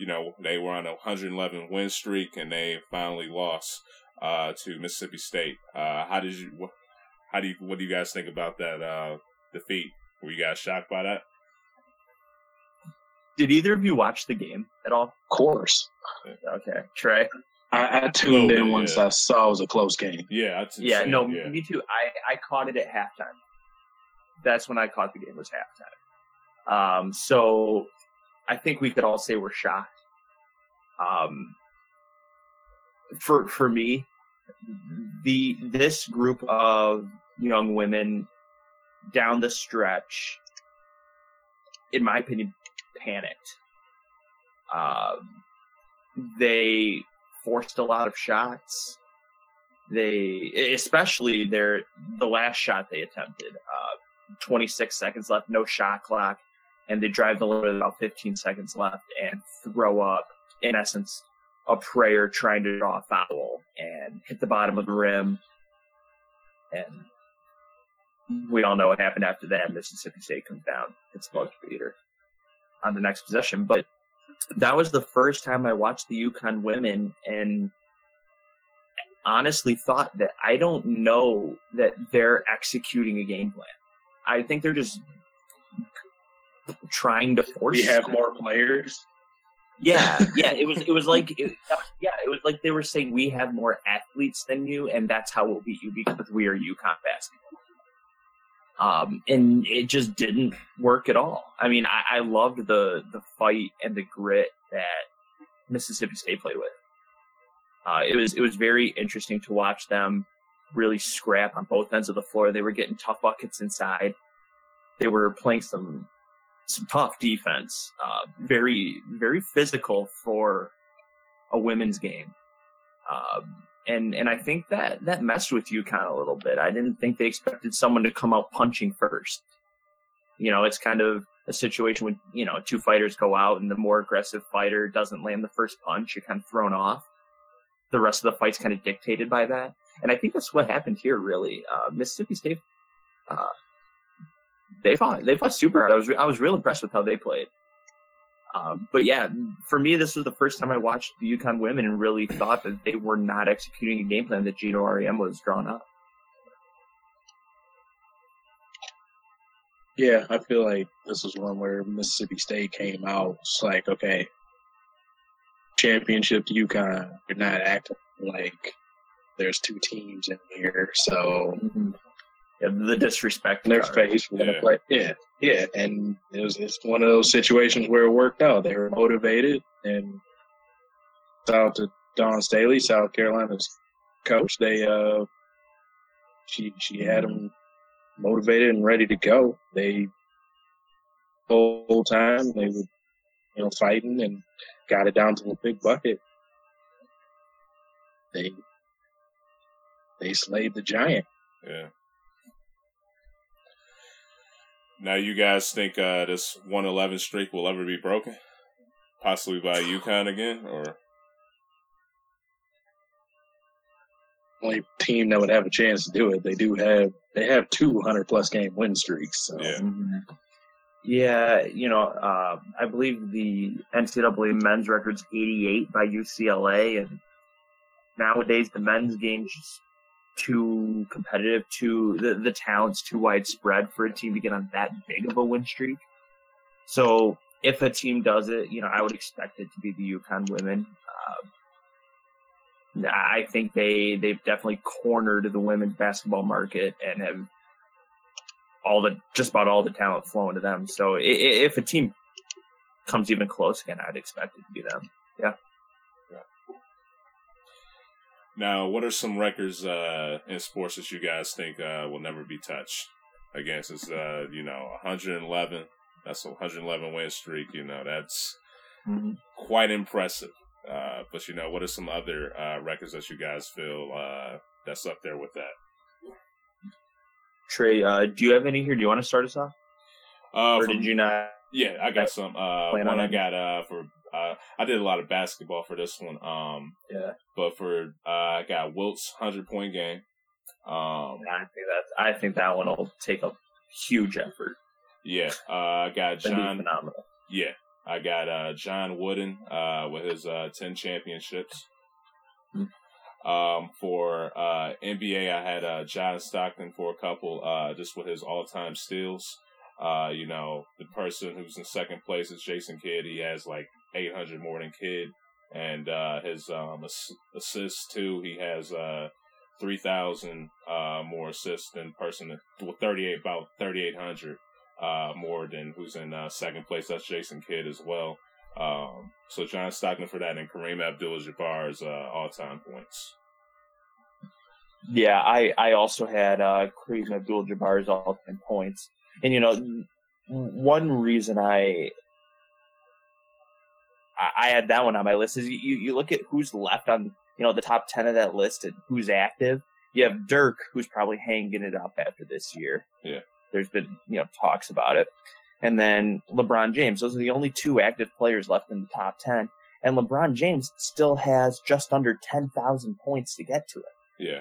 you know, they were on a 111 win streak and they finally lost uh, to Mississippi State. Uh, how did you? How do you? What do you guys think about that uh, defeat? Were you guys shocked by that? Did either of you watch the game at all? Of course. Okay, Trey. I, I tuned in once. I saw it was a close game. Yeah, yeah, no, yeah. me too. I I caught it at halftime. That's when I caught the game was halftime. Um, so I think we could all say we're shocked. Um, for for me, the this group of young women down the stretch, in my opinion, panicked. Um, they forced a lot of shots. They, especially their, the last shot they attempted, uh, 26 seconds left, no shot clock, and they drive the limit about 15 seconds left and throw up, in essence, a prayer trying to draw a foul and hit the bottom of the rim, and we all know what happened after that. Mississippi State comes down, it's supposed to beat on the next possession. But that was the first time I watched the UConn women and honestly thought that I don't know that they're executing a game plan. I think they're just trying to force. We have more players. Yeah, yeah. It was it was like it, yeah, it was like they were saying we have more athletes than you, and that's how we'll beat you because we are UConn basketball. Um, and it just didn't work at all. I mean, I, I loved the the fight and the grit that Mississippi State played with. Uh, it was it was very interesting to watch them really scrap on both ends of the floor. They were getting tough buckets inside. They were playing some some tough defense. Uh, very very physical for a women's game. Um, and and I think that that messed with UConn a little bit. I didn't think they expected someone to come out punching first. You know, it's kind of a situation when you know two fighters go out and the more aggressive fighter doesn't land the first punch, you're kind of thrown off. The rest of the fight's kind of dictated by that, and I think that's what happened here. Really, uh, Mississippi State, uh, they fought they fought super hard. I was I was real impressed with how they played. Um, but yeah, for me, this was the first time I watched the UConn women and really thought that they were not executing a game plan that Geno Auriemma was drawn up. Yeah, I feel like this is one where Mississippi State came out. It's like, okay, championship to UConn. You're not acting like there's two teams in here, so mm-hmm. yeah, the disrespect. Their face, we're play. Yeah, yeah, and it was it's one of those situations where it worked out. They were motivated, and shout out to Dawn Staley, South Carolina's coach. They uh, she she had them motivated and ready to go. They whole time they were you know fighting and got it down to a big bucket. They they slayed the giant. Yeah. Now, you guys think uh, this 111 streak will ever be broken? Possibly by UConn again, or only team that would have a chance to do it. They do have they have two hundred plus game win streaks. So. Yeah. Mm-hmm. Yeah, you know, uh, I believe the NCAA men's record's 88 by UCLA, and nowadays the men's game's just too competitive, too the the talent's too widespread for a team to get on that big of a win streak. So if a team does it, you know, I would expect it to be the UConn women. Uh, I think they they've definitely cornered the women's basketball market and have all the just about all the talent flowing to them. So if a team comes even close again, I'd expect it to be them. Yeah. Now, what are some records uh, in sports that you guys think uh, will never be touched? Again, since uh, you know 111, that's a 111 win streak. You know that's mm-hmm. quite impressive. Uh, but you know, what are some other uh, records that you guys feel uh, that's up there with that? Trey, uh, do you have any here? Do you want to start us off? Uh, or from, did you not? Yeah, I got some. Uh, one on I got uh, for uh, I did a lot of basketball for this one. Um, yeah. But for uh, I got Wilt's hundred point game. Um, I think that I think that one will take a huge effort. Yeah, uh, I got John. phenomenal. Yeah, I got uh, John Wooden uh, with his uh, ten championships. Mm-hmm. Um, for uh, NBA, I had uh, John Stockton for a couple, uh, just with his all-time steals. Uh, you know, the person who's in second place is Jason Kidd. He has like 800 more than Kidd. And uh, his um, assists, too, he has uh, 3,000 uh, more assists than person, with 38, about 3,800 uh, more than who's in uh, second place. That's Jason Kidd as well. Um, so John Stockton for that, and Kareem Abdul-Jabbar's uh, all-time points. Yeah, I, I also had uh, Kareem Abdul-Jabbar's all-time points, and you know, one reason I I, had that one on my list. Is you, you look at who's left on you know the top ten of that list and who's active. You have Dirk, who's probably hanging it up after this year. Yeah, there's been you know talks about it, and then LeBron James. Those are the only two active players left in the top ten. And LeBron James still has just under ten thousand points to get to it. Yeah.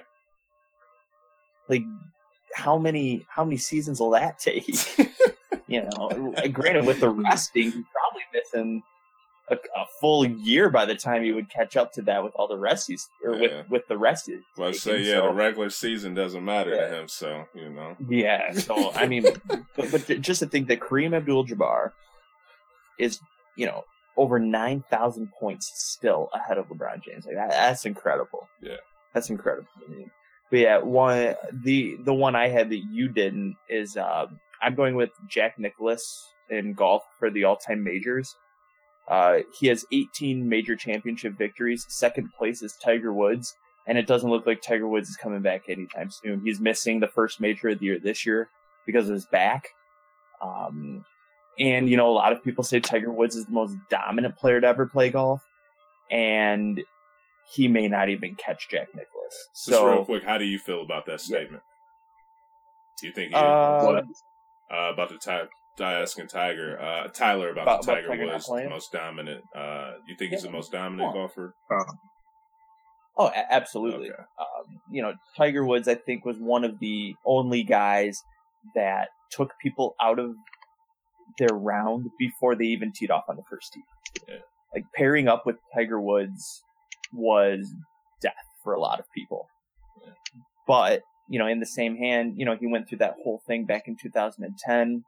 like how many how many seasons will that take? you know, granted with the resting, probably missing a, a, full year by the time he would catch up to that with all the rest he's or yeah. with with the rest. He's well, I say yeah, so, the regular season doesn't matter yeah. to him, so you know. Yeah, so I mean, but, but just to think that Kareem Abdul-Jabbar is you know over nine thousand points still ahead of LeBron James. Like that, that's incredible. Yeah, that's incredible. But yeah, one the the one I had that you didn't is uh, I'm going with Jack Nicklaus in golf for the all time majors. Uh, he has 18 major championship victories. Second place is Tiger Woods, and it doesn't look like Tiger Woods is coming back anytime soon. He's missing the first major of the year this year because of his back. Um, and you know, a lot of people say Tiger Woods is the most dominant player to ever play golf, and he may not even catch Jack Nicklaus. So, Just real quick, how do you feel about that statement? Yeah. Do you think he, uh, uh, about the ty- asking Tiger, uh, Tyler about, about the Tiger, Tiger was the most dominant. Uh, you think yeah. he's the most dominant golfer? Uh-huh. Oh, a- absolutely. Okay. Um, you know, Tiger Woods, I think, was one of the only guys that took people out of their round before they even teed off on the first tee. Yeah. Like pairing up with Tiger Woods was death for a lot of people. Yeah. But, you know, in the same hand, you know, he went through that whole thing back in 2010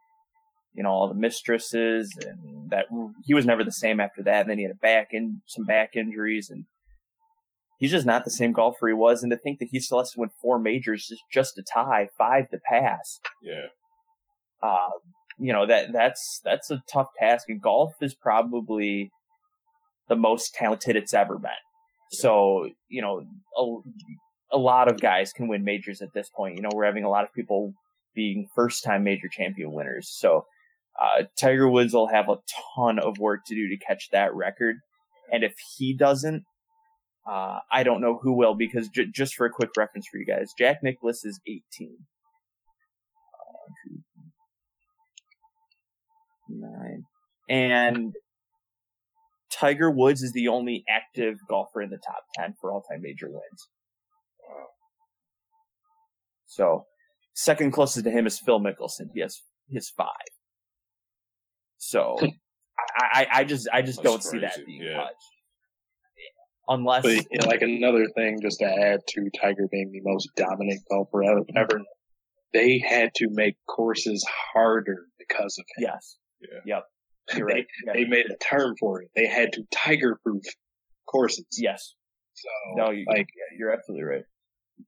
you know, all the mistresses and that he was never the same after that. And then he had a back and some back injuries and he's just not the same golfer he was. And to think that he still has to win four majors is just a tie, five to pass. Yeah. Uh, you know, that, that's, that's a tough task and golf is probably the most talented it's ever been. Yeah. So, you know, a, a lot of guys can win majors at this point. You know, we're having a lot of people being first time major champion winners. So uh, Tiger Woods will have a ton of work to do to catch that record. And if he doesn't, uh, I don't know who will because j- just for a quick reference for you guys, Jack Nicklaus is 18. nine. And Tiger Woods is the only active golfer in the top 10 for all time major wins. So, second closest to him is Phil Mickelson. He has his five. So I, I just I just That's don't crazy. see that being yeah. touched. Unless but, you know, like another thing just to add to Tiger being the most dominant golfer ever, they had to make courses harder because of him. Yes. Yeah. Yep. You're they, right. Yeah. they made a term for it. They had to tiger proof courses. Yes. So no, you, like you're absolutely right.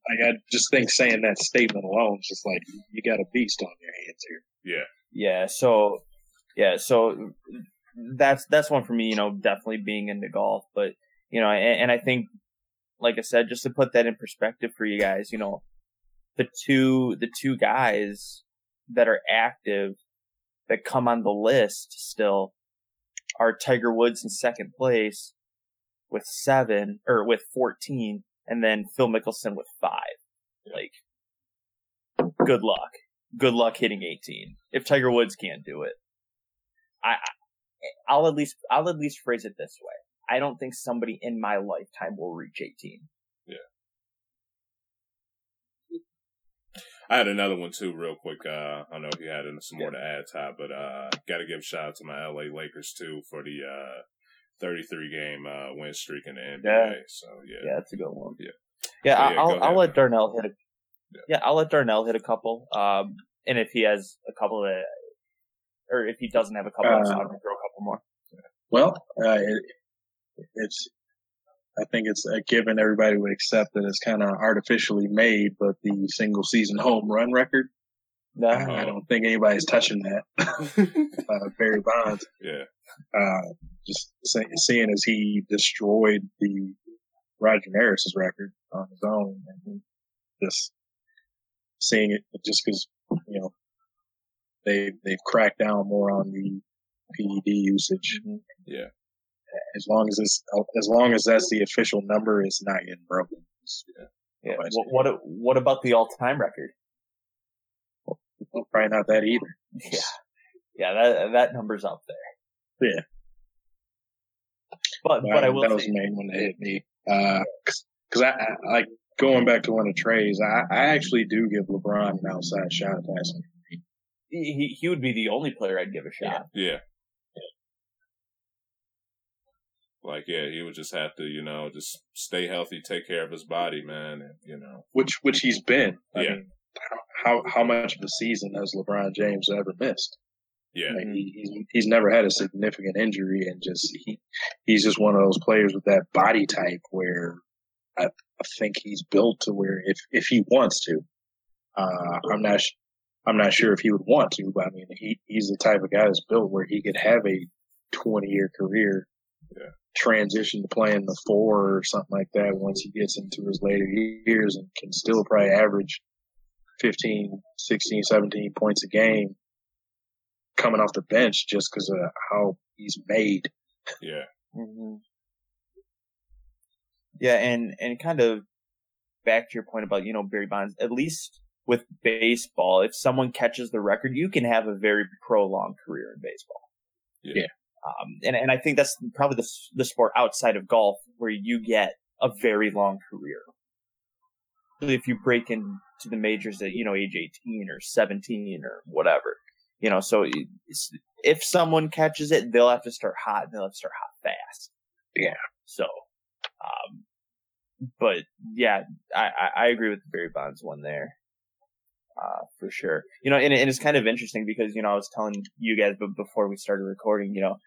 Like I just think saying that statement alone is just like you got a beast on your hands here. Yeah. Yeah. So yeah, so that's that's one for me. You know, definitely being into golf, but you know, and, and I think, like I said, just to put that in perspective for you guys, you know, the two the two guys that are active that come on the list still are Tiger Woods in second place with seven or with 14 and then Phil Mickelson with five. Like, good luck. Good luck hitting 18. If Tiger Woods can't do it. I, I'll at least, I'll at least phrase it this way. I don't think somebody in my lifetime will reach 18. Yeah. I had another one too, real quick. Uh, I don't know if you had some more to add, Ty, but uh, got to give a shout out to my LA Lakers too for the uh, 33 game uh, win streak in the NBA. Yeah. So yeah, yeah, that's a good one. Yeah, yeah. yeah I'll, I'll let Darnell hit a. Yeah. yeah. I'll let Darnell hit a couple. Um, and if he has a couple that or if he doesn't have a couple, uh, I'm gonna throw a couple more. Well, uh, it, it's. I think it's a given everybody would accept that it's kind of artificially made, but the single season home run record. No. I, I don't think anybody's touching that. uh, Barry Bonds. Yeah. Uh, just say, seeing as he destroyed the Roger Maris's record on his own, and just seeing it just because you know they they've cracked down more on the PED usage. Mm-hmm. Yeah. As long as it's as long as that's the official number, it's not getting broken. Yeah. yeah. What, what what about the all time record? Well, probably not that either. Yeah. Yeah, that that number's up there. Yeah. But but, but I will that was the main one that hit me. Uh, cause, cause I, I like going back to one of Trey's, I, I actually do give LeBron an outside shot at passing. He, he would be the only player I'd give a shot. Yeah. Like, yeah, he would just have to, you know, just stay healthy, take care of his body, man, and, you know. Which which he's been. I Yeah. mean, how how much of a season has LeBron James ever missed? Yeah. Like he, he's he's never had a significant injury, and just he he's just one of those players with that body type where I, I think he's built to where if if he wants to, uh, I'm not sh- I'm not sure if he would want to, but I mean he he's the type of guy that's built where he could have a 20 year career, Yeah. transition to playing the four or something like that once he gets into his later years and can still probably average 15, 16, 17 points a game coming off the bench just because of how he's made. Yeah. hmm Yeah, and and kind of back to your point about you know Barry Bonds. At least with baseball, if someone catches the record, you can have a very prolonged career in baseball. Yeah. Yeah. Um, and and I think that's probably the the sport outside of golf where you get a very long career. If you break into the majors at you know age eighteen or seventeen or whatever, you know, so if someone catches it, they'll have to start hot. and They'll have to start hot fast. Yeah. So, um, but yeah, I, I, I agree with the Barry Bonds one there. Uh, for sure. You know, and, and it's kind of interesting because, you know, I was telling you guys before we started recording, you know,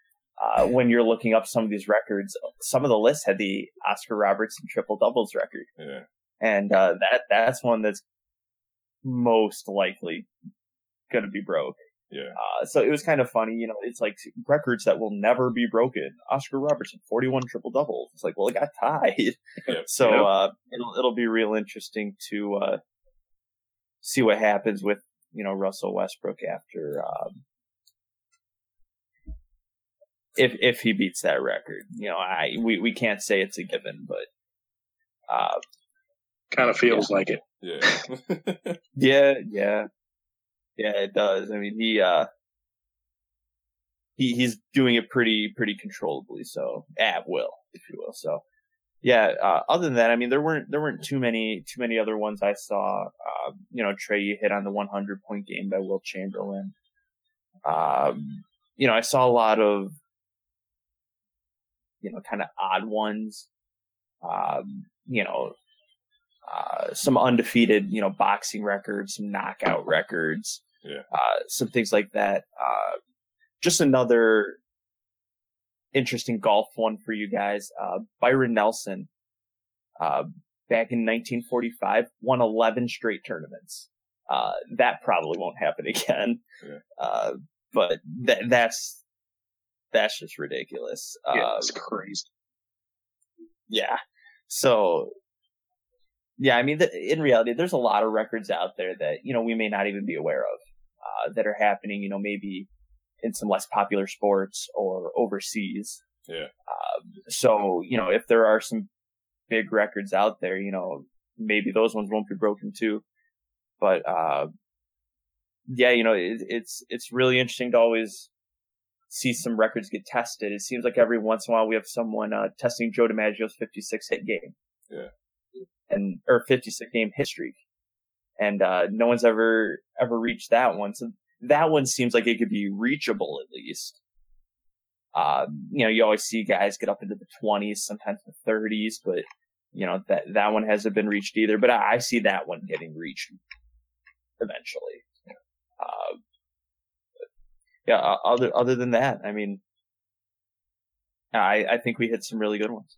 uh, when you're looking up some of these records, some of the lists had the Oscar Robertson triple doubles record. Yeah. And, uh, that, that's one that's most likely going to be broke. Yeah. Uh, so it was kind of funny, you know, it's like records that will never be broken. Oscar Robertson, 41 triple doubles. It's like, well, it got tied. Yep. So, uh, it'll, it'll be real interesting to, uh, see what happens with, you know, Russell Westbrook after, um, if, if he beats that record, you know, I, we, we can't say it's a given, but, uh, Kind of feels like it. Yeah. Yeah, yeah. Yeah, it does. I mean, he, uh, he, he's doing it pretty, pretty controllably. So, at will, if you will. So, yeah, uh, other than that, I mean, there weren't, there weren't too many, too many other ones I saw. Uh, you know, Trey, you hit on the 100 point game by Wilt Chamberlain. Um, you know, I saw a lot of, you know, kind of odd ones. Um, you know, uh, some undefeated, you know, boxing records, some knockout records, Yeah. uh, some things like that. Uh, just another interesting golf one for you guys. Uh, Byron Nelson, uh, back in 1945, won 11 straight tournaments. Uh, that probably won't happen again. Yeah. Uh, but that, that's, that's just ridiculous. Yeah, Uh, it's crazy. yeah. So, yeah, I mean, th- in reality, there's a lot of records out there that, you know, we may not even be aware of, uh, that are happening, you know, maybe in some less popular sports or overseas. Yeah. Uh, so, you know, if there are some big records out there, you know, maybe those ones won't be broken too. But, uh, yeah, you know, it, it's, it's really interesting to always see some records get tested. It seems like every once in a while we have someone, uh, testing Joe DiMaggio's 56 hit game. Yeah. And, or 56 game streak. And, uh, no one's ever, ever reached that one. So that one seems like it could be reachable at least. Um, you know, you always see guys get up into the 20s, sometimes the 30s, but, you know, that, that one hasn't been reached either, but I, I see that one getting reached eventually. Uh, yeah, other, other than that, I mean, I, I think we hit some really good ones.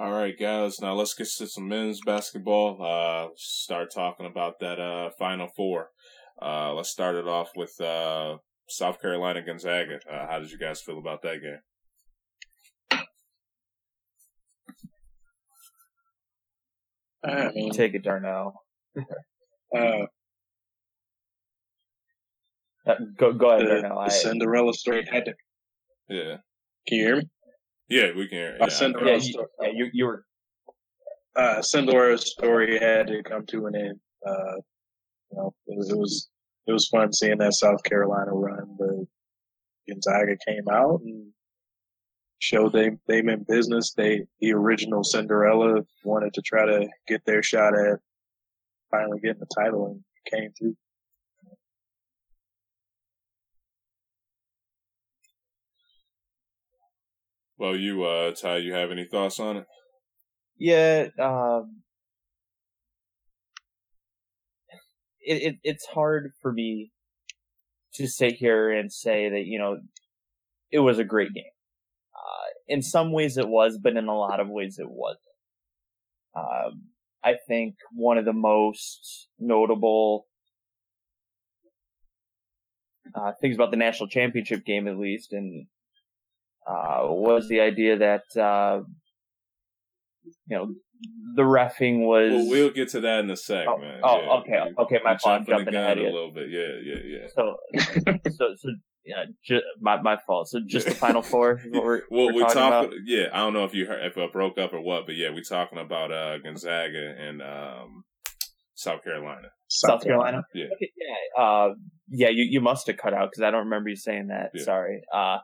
All right, guys. Now let's get to some men's basketball. Uh, start talking about that uh final four. Uh, let's start it off with uh South Carolina Gonzaga. Uh, how did you guys feel about that game? I mean, Take it, Darnell. uh, Uh, go, go ahead, the, Darnell. the I, Cinderella story had to. Yeah, Can you hear me? Yeah, we can. hear- Uh, Yeah, Cinderella yeah, you, story. yeah, you, you were, uh, Cinderella's story had to come to an end. Uh, you know, it was, it was it was fun seeing that South Carolina run, but Gonzaga came out and showed they they meant business. They the original Cinderella wanted to try to get their shot at finally getting the title and came through. Well, you, uh, Ty, you have any thoughts on it? Yeah, um, it, it it's hard for me to sit here and say that you know it was a great game. Uh, in some ways it was, but in a lot of ways it wasn't. Um, I think one of the most notable uh, things about the national championship game, at least, and was the idea that uh, you know the refing was. Well, we'll get to that in a sec, oh, man. Oh, yeah, okay, okay, my fault. Jumping, Jumping ahead a little bit. Yeah, yeah, yeah. So, so, so, yeah, ju- my my fault. So, just the final four. What we're, well, we're we talking talk, about. Yeah, I don't know if you heard, if it broke up or what, but yeah, we're talking about uh, Gonzaga and um, South Carolina. South Carolina. Yeah. Okay, yeah, uh, yeah. You you must have cut out because I don't remember you saying that. Yeah. Sorry. Uh,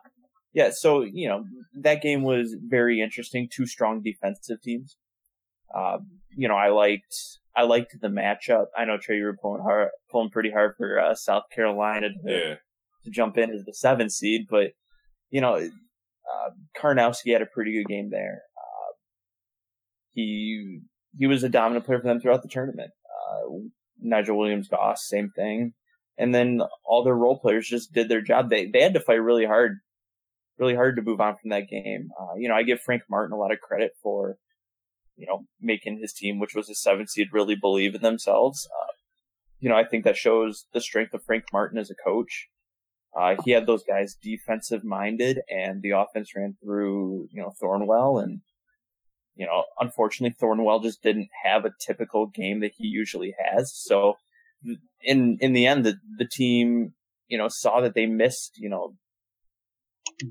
yeah. So you know that game was very interesting. Two strong defensive teams. Um, you know, I liked I liked the matchup. I know Trey, you were pulling hard, pulling pretty hard for uh, South Carolina to, Yeah. to jump in as the seventh seed, but you know, uh, Karnowski had a pretty good game there. Uh, he he was a dominant player for them throughout the tournament. Uh, Nigel Williams Goss, same thing, and then all their role players just did their job. They they had to fight really hard, really hard to move on from that game. Uh, you know, I give Frank Martin a lot of credit for you know, making his team, which was a seven seed, really believe in themselves. Uh, you know, I think that shows the strength of Frank Martin as a coach. Uh, he had those guys defensive minded and the offense ran through, you know, Thornwell and, you know, unfortunately Thornwell just didn't have a typical game that he usually has. So in, in the end, the, the team, you know, saw that they missed, you know,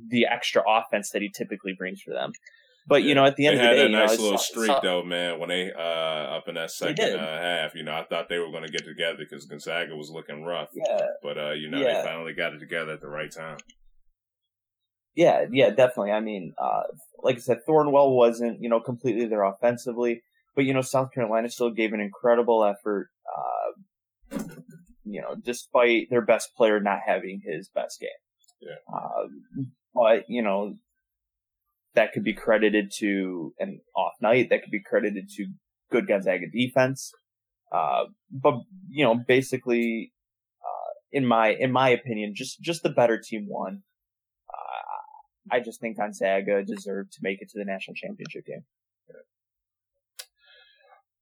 the extra offense that he typically brings for them. But you know, at the end they of the had day, that you nice know, little streak it's- though, man. When they uh up in that second uh, half, you know, I thought they were going to get together because Gonzaga was looking rough. Yeah, But uh, you know, Yeah. they finally got it together at the right time. yeah, yeah, definitely. I mean, uh, like I said, Thornwell wasn't, you know, completely there offensively, but you know, South Carolina still gave an incredible effort. Uh, you know, despite their best player not having his best game. Yeah. Um, but you know, that could be credited to an off night. That could be credited to good Gonzaga defense. Uh, but you know, basically, uh, in my in my opinion, just just the better team won. Uh, I just think Gonzaga deserved to make it to the national championship game.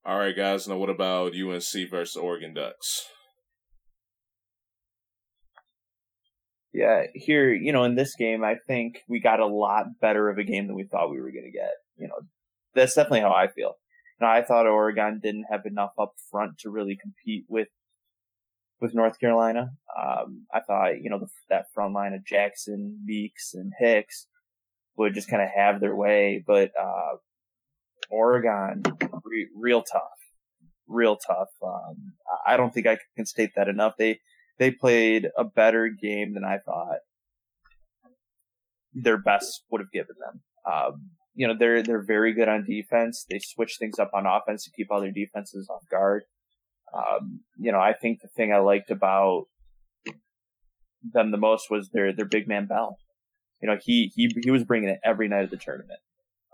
All right, guys. Now, what about UNC versus Oregon Ducks? Yeah, here, you know, in this game, I think we got a lot better of a game than we thought we were going to get. You know, that's definitely how I feel. You know, I thought Oregon didn't have enough up front to really compete with with North Carolina. Um, I thought, you know, the, that front line of Jackson, Meeks, and Hicks would just kind of have their way, but uh, Oregon, re- real tough, real tough. Um, I don't think I can state that enough. They they played a better game than I thought their best would have given them. Um, you know, they're they're very good on defense. They switch things up on offense to keep all their defenses off guard. Um, you know, I think the thing I liked about them the most was their their big man Bell. You know, he he he was bringing it every night of the tournament.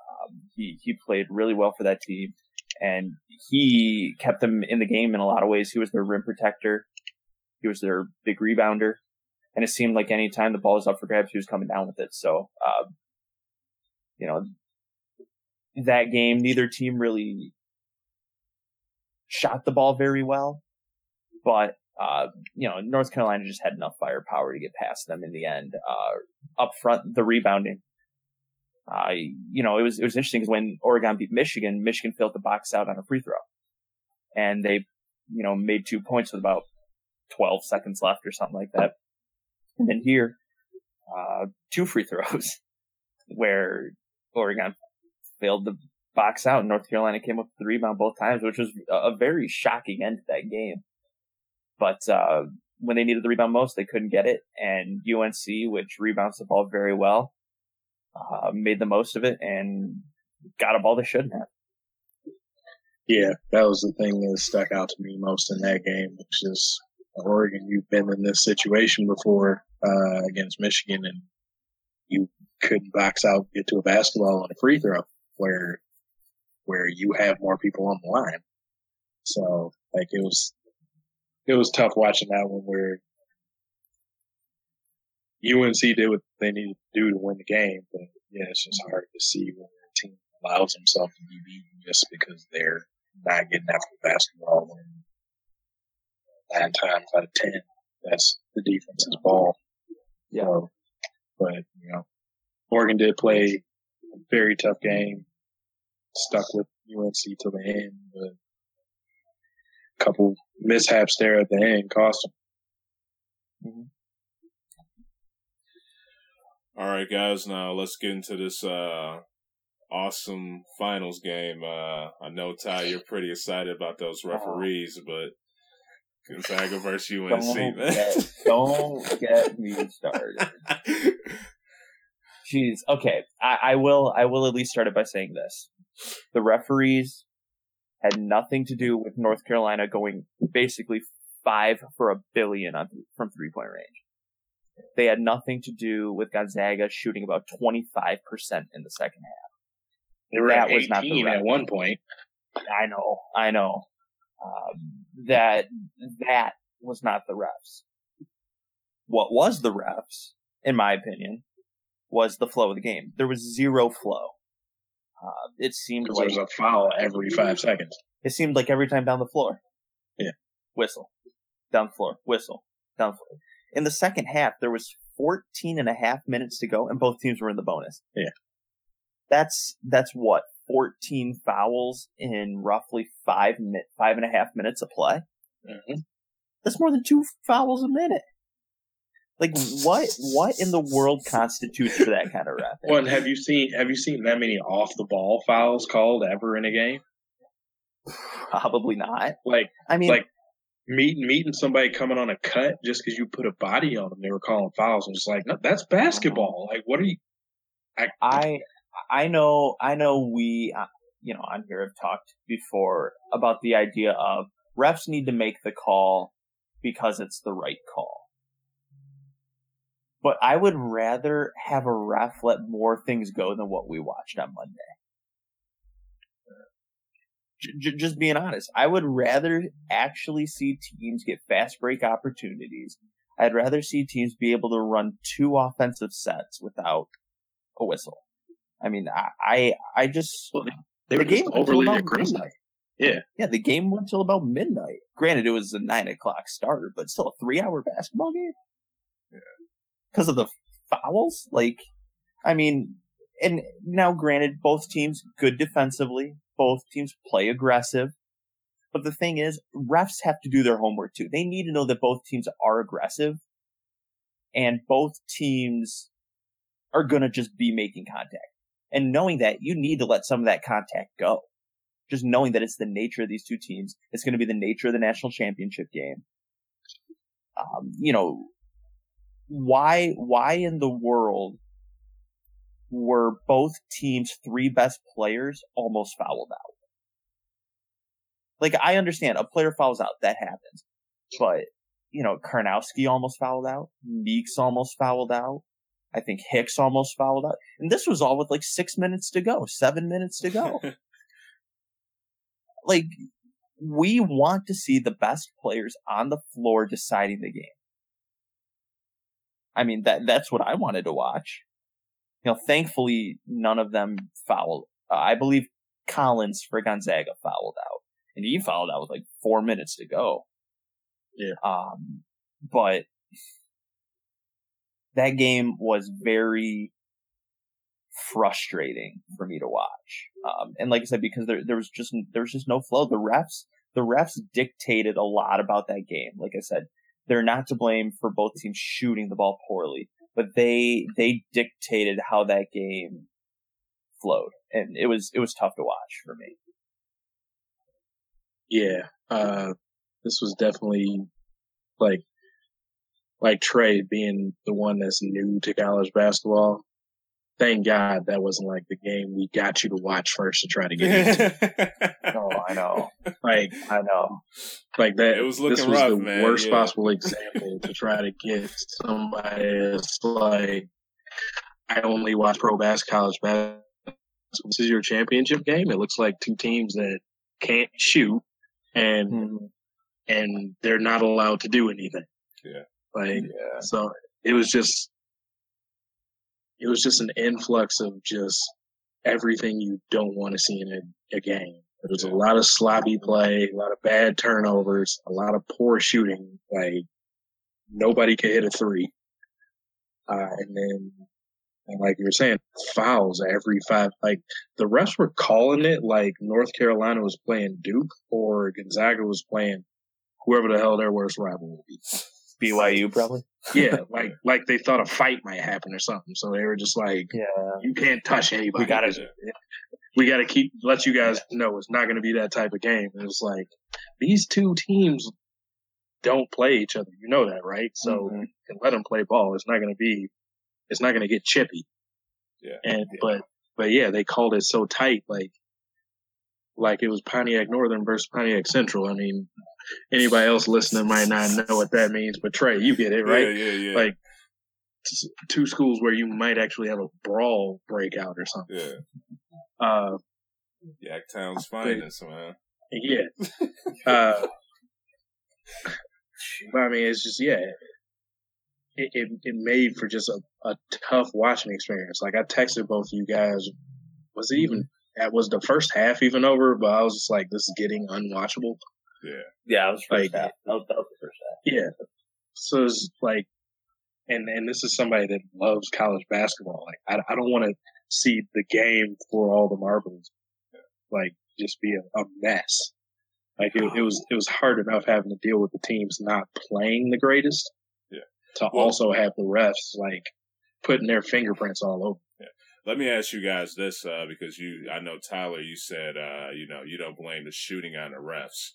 Um, he he played really well for that team, and he kept them in the game in a lot of ways. He was their rim protector. He was their big rebounder, and it seemed like any time the ball was up for grabs, he was coming down with it. So, uh, you know, that game, neither team really shot the ball very well, but uh, you know, North Carolina just had enough firepower to get past them in the end. Uh, up front, the rebounding. Uh, you know, it was, it was interesting because when Oregon beat Michigan, Michigan filled the box out on a free throw. And they, you know, made two points with about 12 seconds left or something like that. And then here, uh, two free throws where Oregon failed to box out and North Carolina came up with the rebound both times, which was a a very shocking end to that game. But, uh, when they needed the rebound most, they couldn't get it. And UNC, which rebounds the ball very well, uh, made the most of it and got a ball they shouldn't have. Yeah, that was the thing that stuck out to me most in that game, which is Oregon. You've been in this situation before uh, against Michigan, and you couldn't box out, get to a basketball on a free throw, where where you have more people on the line. So like it was it was tough watching that one where UNC did what they needed to do to win the game, but yeah, it's just hard to see when a team allows themselves to be beaten just because they're not getting after the basketball. Nine times out of ten, that's the defense's ball. Yeah. So, but you know, Oregon did play a very tough game, stuck with UNC till the end, but a couple mishaps there at the end cost them. Mm-hmm. All right, guys. Now let's get into this uh, awesome finals game. Uh, I know Ty, you're pretty excited about those referees, but Gonzaga versus UNC, don't man. Get, don't get me started. Jeez. Okay, I, I will. I will at least start it by saying this: the referees had nothing to do with North Carolina going basically five for a billion on, from three point range. They had nothing to do with Gonzaga shooting about 25% in the second half. They were that at 18 at one point. I know, I know. Um, that, that was not the refs. What was the refs, in my opinion, was the flow of the game. There was zero flow. Uh, it seemed like there was a foul every five seconds. It seemed like every time down the floor. Yeah. Whistle. Down the floor. Whistle. Down the floor. In the second half, there was 14 and a half minutes to go and both teams were in the bonus. Yeah. That's, that's what? 14 fouls in roughly five minute, five and a half minutes of play. Mm-hmm. That's more than two fouls a minute. Like what? What in the world constitutes for that kind of ref? Well, have you seen have you seen that many off the ball fouls called ever in a game? Probably not. Like I mean, like meeting meeting somebody coming on a cut just because you put a body on them, they were calling fouls. I'm just like, no, that's basketball. Like, what are you? I I, I know I know we uh, you know on here have talked before about the idea of refs need to make the call because it's the right call. But I would rather have a ref let more things go than what we watched on Monday. J- just being honest, I would rather actually see teams get fast break opportunities. I'd rather see teams be able to run two offensive sets without a whistle. I mean, I, I, I just well, they the were game overly aggressive. Midnight. Yeah, yeah. The game went till about midnight. Granted, it was a nine o'clock starter, but still a three-hour basketball game. Yeah, because of the fouls. Like, I mean, and now granted, both teams good defensively, both teams play aggressive. But the thing is, refs have to do their homework too. They need to know that both teams are aggressive and both teams are going to just be making contact. And knowing that, you need to let some of that contact go. Just knowing that it's the nature of these two teams. It's going to be the nature of the national championship game. Um, you know, why, why in the world were both teams' three best players almost fouled out. Like, I understand a player fouls out, that happens. But, you know, Karnowski almost fouled out. Meeks almost fouled out. I think Hicks almost fouled out. And this was all with like six minutes to go, seven minutes to go. like, we want to see the best players on the floor deciding the game. I mean, that, that's what I wanted to watch you know, thankfully none of them fouled. Uh, I believe Collins for Gonzaga fouled out, and he fouled out with like four minutes to go. Yeah. Um, but that game was very frustrating for me to watch. Um, and like I said, because there there was just there was just no flow. The refs the refs dictated a lot about that game. Like I said, they're not to blame for both teams shooting the ball poorly but they they dictated how that game flowed, and it was it was tough to watch for me. Yeah, uh, this was definitely like like Trey being the one that's new to college basketball. thank God that wasn't like the game we got you to watch first to try to get into. oh, I know. Like I know. Like that. It was looking this was rough, the man, worst yeah. possible example to try to get somebody that's like, I only watch pro basketball, college basketball. This is your championship game. It looks like two teams that can't shoot and Mhm. and they're not allowed to do anything. Yeah. Like Yeah. so it was just it was just an influx of just everything you don't want to see in a, a game. There was a lot of sloppy play, a lot of bad turnovers, a lot of poor shooting. Like nobody could hit a three. Uh, and then, and like you were saying, fouls every five. Like the refs were calling it like North Carolina was playing Duke or Gonzaga was playing whoever the hell their worst rival would be. BYU probably. Yeah, like like they thought a fight might happen or something. So they were just like, Yeah. you can't touch anybody. We gotta- we got to keep let you guys know it's not going to be that type of game. And it's like these two teams don't play each other. You know that, right? So Mhm. can let them play ball. It's not going to be. It's not going to get chippy. Yeah. And but but yeah, they called it so tight, like like it was Pontiac Northern versus Pontiac Central. I mean, anybody else listening might not know what that means, but Trey, you get it, right? Yeah, yeah, yeah. Like two schools where you might actually have a brawl breakout or something. yeah. Uh, Yaktown's finest, man. yeah. Uh, but I mean, it's just yeah. It, it it made for just a, a tough watching experience. Like I texted both of you guys. Was it even? That was the first half even over? But I was just like, this is getting unwatchable. Yeah, Yeah, I was first Like- half. That was, that was the first half. Yeah. So it's like, and and this is somebody that loves college basketball. Like I I don't want to see the game for all the marbles, like just be a, a mess. Like it, it was it was hard enough having to deal with the teams not playing the greatest. Yeah. To Well- also have the refs like putting their fingerprints all over. Yeah. Let me ask you guys this, uh, because you, I know Tyler, you said, uh, you know, you don't blame the shooting on the refs,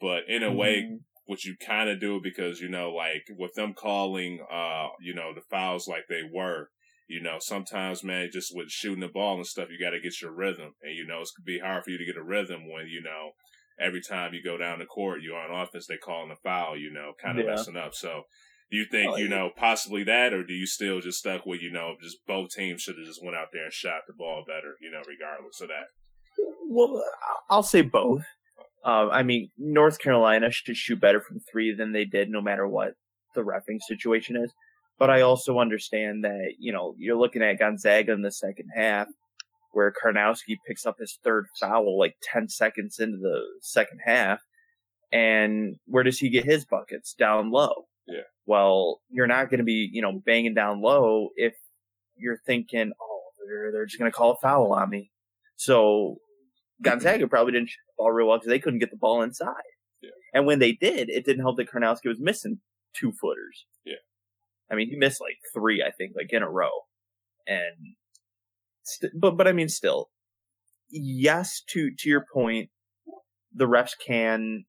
but in a way, Mhm. what you kind of do because you know, like with them calling, uh, you know, the fouls like they were, you know, sometimes man, just with shooting the ball and stuff, you got to get your rhythm, and you know, it's gonna be hard for you to get a rhythm when you know every time you go down the court, you're on offense, they calling a foul, you know, kind of Yeah. messing up. So. Do you think Oh, you know possibly that, or do you still just stuck with you know just both teams should have just went out there and shot the ball better, you know, regardless of that? Well, I'll say both. Uh, I mean, North Carolina should shoot better from three than they did, no matter what the refing situation is. But I also understand that you know you're looking at Gonzaga in the second half, where Karnowski picks up his third foul like ten seconds into the second half, and where does he get his buckets? Down low. Yeah. Well, you're not going to be you know banging down low if you're thinking, oh, they're they're just going to call a foul on me. So Gonzaga probably didn't shoot the ball real well because they couldn't get the ball inside. Yeah. And when they did, it didn't help that Karnowski was missing two footers. Yeah. I mean, he missed like three, I think, like in a row. And, st- but, but I mean, still, yes, to, to your point, the refs can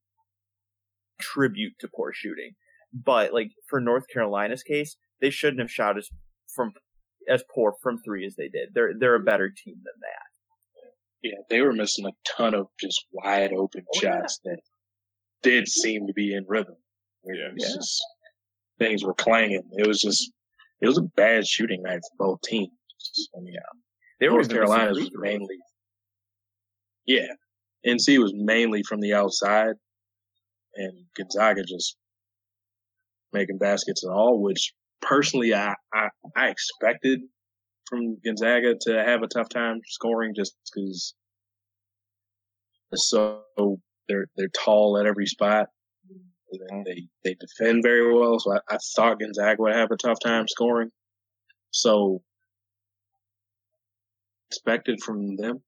tribute to poor shooting. But like for North Carolina's case, they shouldn't have shot as from, as poor from three as they did. They're, they're a better team than that. Yeah, they were missing a ton of just wide open Oh, yeah. shots that did seem to be in rhythm. Yeah. Just things were clanging. It was just it was a bad shooting night for both teams. I mean, They were North even missing Carolina free was mainly, yeah, NC was mainly from the outside, and Gonzaga just making baskets and all, which personally I, I, I expected from Gonzaga to have a tough time scoring just because they're so they're they're tall at every spot. They they defend very well, so I, I thought Gonzaga would have a tough time scoring. So expected from them.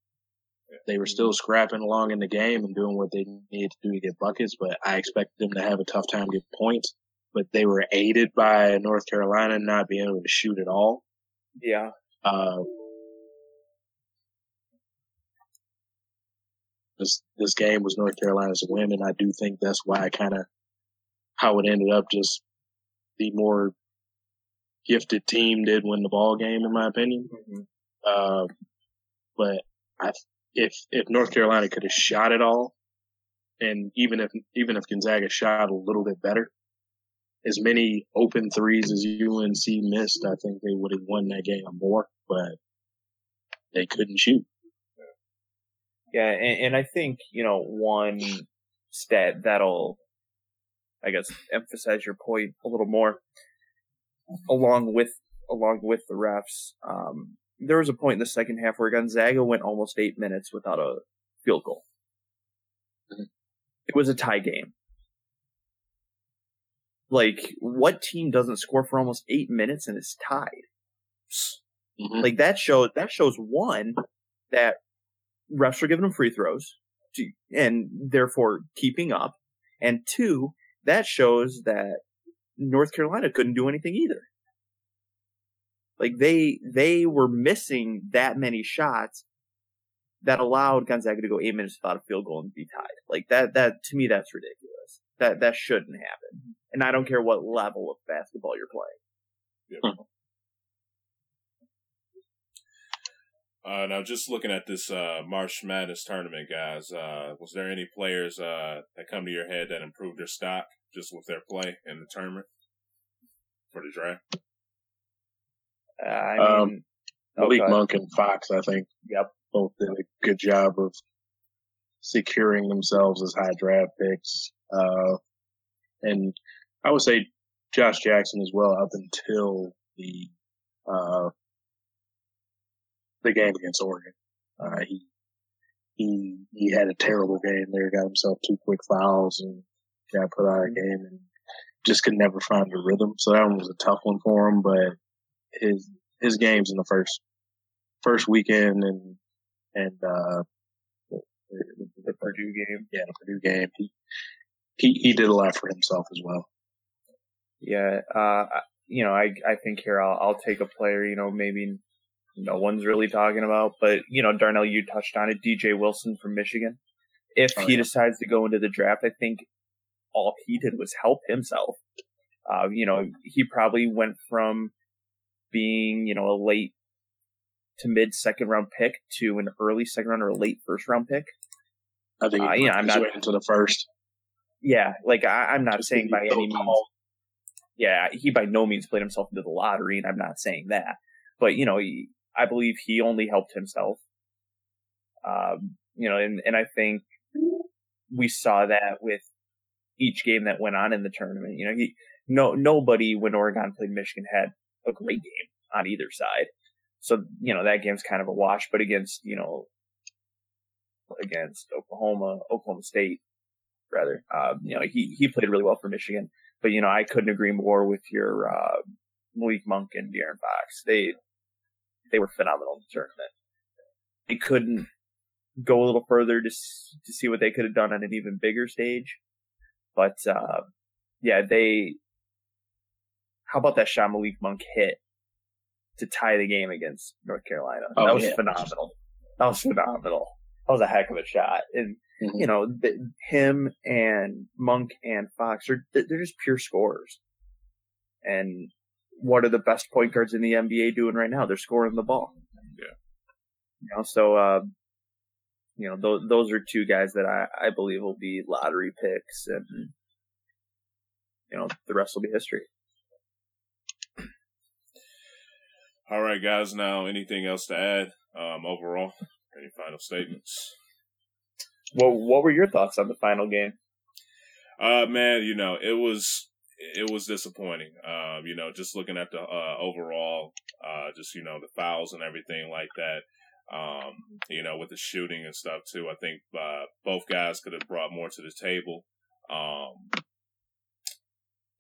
They were still scrapping along in the game and doing what they needed to do to get buckets, but I expected them to have a tough time getting points. But they were aided by North Carolina not being able to shoot at all. Yeah. Uh, this this game was North Carolina's win, and I do think that's why I kind of how it ended up. Just the more gifted team did win the ball game, in my opinion. Uh, but I, if if North Carolina could have shot it all, and even if even if Gonzaga shot a little bit better, as many open threes as UNC missed, I think they would have won that game more. But they couldn't shoot. Yeah, and, and I think you know one stat that'll, I guess, emphasize your point a little more, along with along with the refs. Um, there was a point in the second half where Gonzaga went almost eight minutes without a field goal. It was a tie game. Like, what team doesn't score for almost eight minutes and is tied? Mm-hmm. Like that shows that shows one that refs are giving them free throws to, and therefore keeping up, and two that shows that North Carolina couldn't do anything either. Like they they were missing that many shots that allowed Gonzaga to go eight minutes without a field goal and be tied. Like that that to me that's ridiculous. That that shouldn't happen. And I don't care what level of basketball you're playing. Yep. Uh, now, just looking at this uh, March Madness tournament, guys, uh, was there any players uh, that come to your head that improved their stock just with their play in the tournament for the draft? Uh, I mean, um, Malik Monk and Fox, I think, yep, both did a good job of securing themselves as high draft picks. Uh, and I would say Josh Jackson as well up until the the game against Oregon. Uh, he he he had a terrible game there. Got himself two quick fouls and got put out of the game and just could never find the rhythm. So that one was a tough one for him. But his his games in the first first weekend and and uh, the, the Purdue game, yeah, the Purdue game, he he he did a lot for himself as well. Yeah, uh, you know, I I think here I'll I'll take a player. You know, maybe no one's really talking about. But, you know, Darnell, you touched on it. DJ Wilson from Michigan. If oh, he yeah. decides to go into the draft, I think all he did was help himself. Uh, you know, he probably went from being, you know, a late to mid second round pick to an early second round or a late first round pick. I think, uh, yeah, I'm not into the first. Yeah, like I, am not Just saying by any means. Yeah, he by no means played himself into the lottery, and I'm not saying that. But you know, he, I believe he only helped himself. Um, you know, and, and I think we saw that with each game that went on in the tournament. You know, he, no, nobody when Oregon played Michigan had a great game on either side. So, you know, that game's kind of a wash, but against, you know, against Oklahoma, Oklahoma State, rather, um, you know, he, he played really well for Michigan. But, you know, I couldn't agree more with your, uh, Malik Monk and De'Aaron Fox. They, they were phenomenal in the tournament. They couldn't go a little further to to see what they could have done on an even bigger stage, but uh, yeah, they. How about that shot Malik Monk hit to tie the game against North Carolina? Oh, that was yeah. phenomenal. That was phenomenal. That was a heck of a shot, and mm-hmm. you know the, him and Monk and Fox are they're just pure scorers, and what are the best point guards in the NBA doing right now? They're scoring the ball. Yeah. You know, so uh, you know, those those are two guys that I I believe will be lottery picks, and you know, the rest will be history. All right, guys. Now, anything else to add? Um, overall, any final statements? Well, what were your thoughts on the final game? Uh, man, you know, it was it was disappointing. Um, you know, just looking at the uh, overall, uh, just you know the fouls and everything like that. Um, you know, with the shooting and stuff too. I think uh, both guys could have brought more to the table. Um,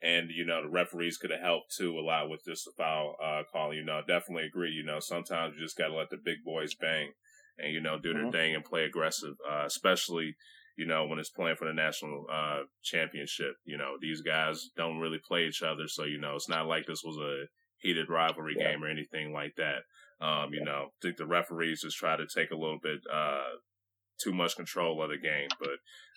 and you know the referees could have helped too a lot with just the foul uh, calling. You know, definitely agree. You know, sometimes you just got to let the big boys bang and you know do their mm-hmm. thing and play aggressive, uh, especially you know, when it's playing for the national uh, championship. You know, these guys don't really play each other, so you know, it's not like this was a heated rivalry yeah. game or anything like that. Um, you yeah. know, I think the referees just try to take a little bit, uh, too much control of the game. But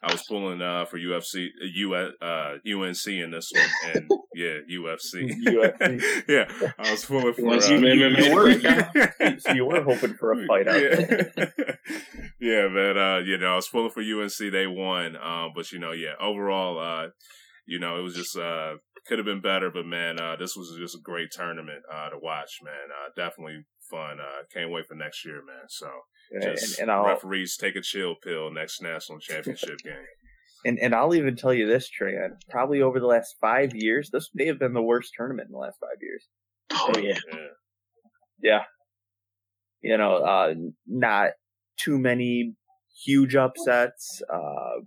I was pulling uh, for UFC, uh, uh, UNC in this one, and yeah, UFC. UFC. yeah, I was pulling for. Uh, you, were, so you were hoping for a fight out yeah. yeah, man. Uh, you know, I was pulling for UNC. They won, um, but you know, yeah, overall, uh, you know, it was just uh, could have been better, but man, uh, this was just a great tournament uh, to watch, man. Uh, definitely fun. Uh, can't wait for next year, man. So just and, and referees take a chill pill next national championship game. And and I'll even tell you this, Trey. Probably over the last five years, this may have been the worst tournament in the last five years. Oh yeah, yeah. yeah. You know, uh, not too many huge upsets. Uh,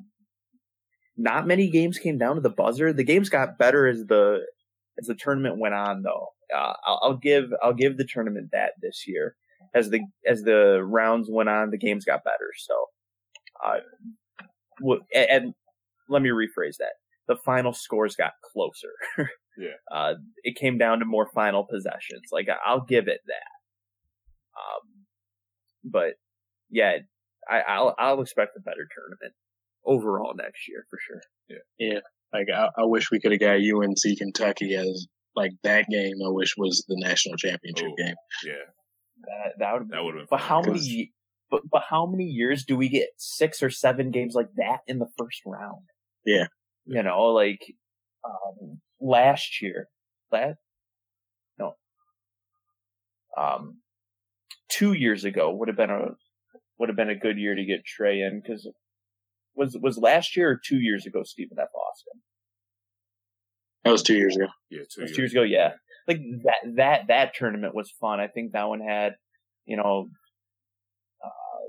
not many games came down to the buzzer. The games got better as the as the tournament went on, though. Uh, I'll, I'll, give I'll give the tournament that this year. As the as the rounds went on, the games got better. So, uh, and, and let me rephrase that. The final scores got closer. yeah. Uh, it came down to more final possessions. Like I'll give it that. Um, but yeah, I, I'll I'll expect a better tournament overall next year for sure. Yeah. Yeah. Like I, I wish we could have got UNC Kentucky as like that game. I wish was the national championship Ooh, game. Yeah. That that would that would have. But how many? But but how many years do we get six or seven games like that in the first round? Yeah. You know, like um, last year, last no, um, two years ago would have been a would have been a good year to get Trey in because was was last year or two years ago, Stephen F. Austin? That was two years ago. Yeah, two, years. two years ago. Yeah, like that that that tournament was fun. I think that one had, you know, uh,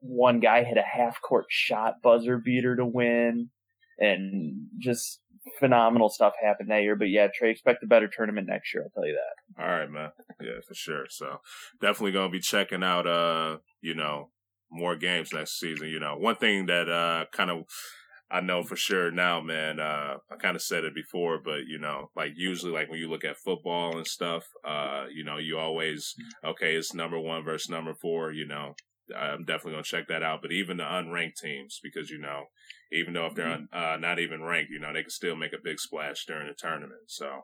one guy hit a half court shot buzzer beater to win, and just phenomenal stuff happened that year. But yeah, Trey, expect a better tournament next year. I'll tell you that. All right, man. Yeah, for sure. So definitely gonna be checking out. Uh, you know, more games next season. You know, one thing that uh kind of I know for sure now, man. Uh, I kind of said it before, but you know, like usually, like when you look at football and stuff, uh, you know, you always okay, it's number one versus number four. You know, I'm definitely gonna check that out. But even the unranked teams, because you know, even though if they're un, uh, not even ranked, you know, they can still make a big splash during the tournament. So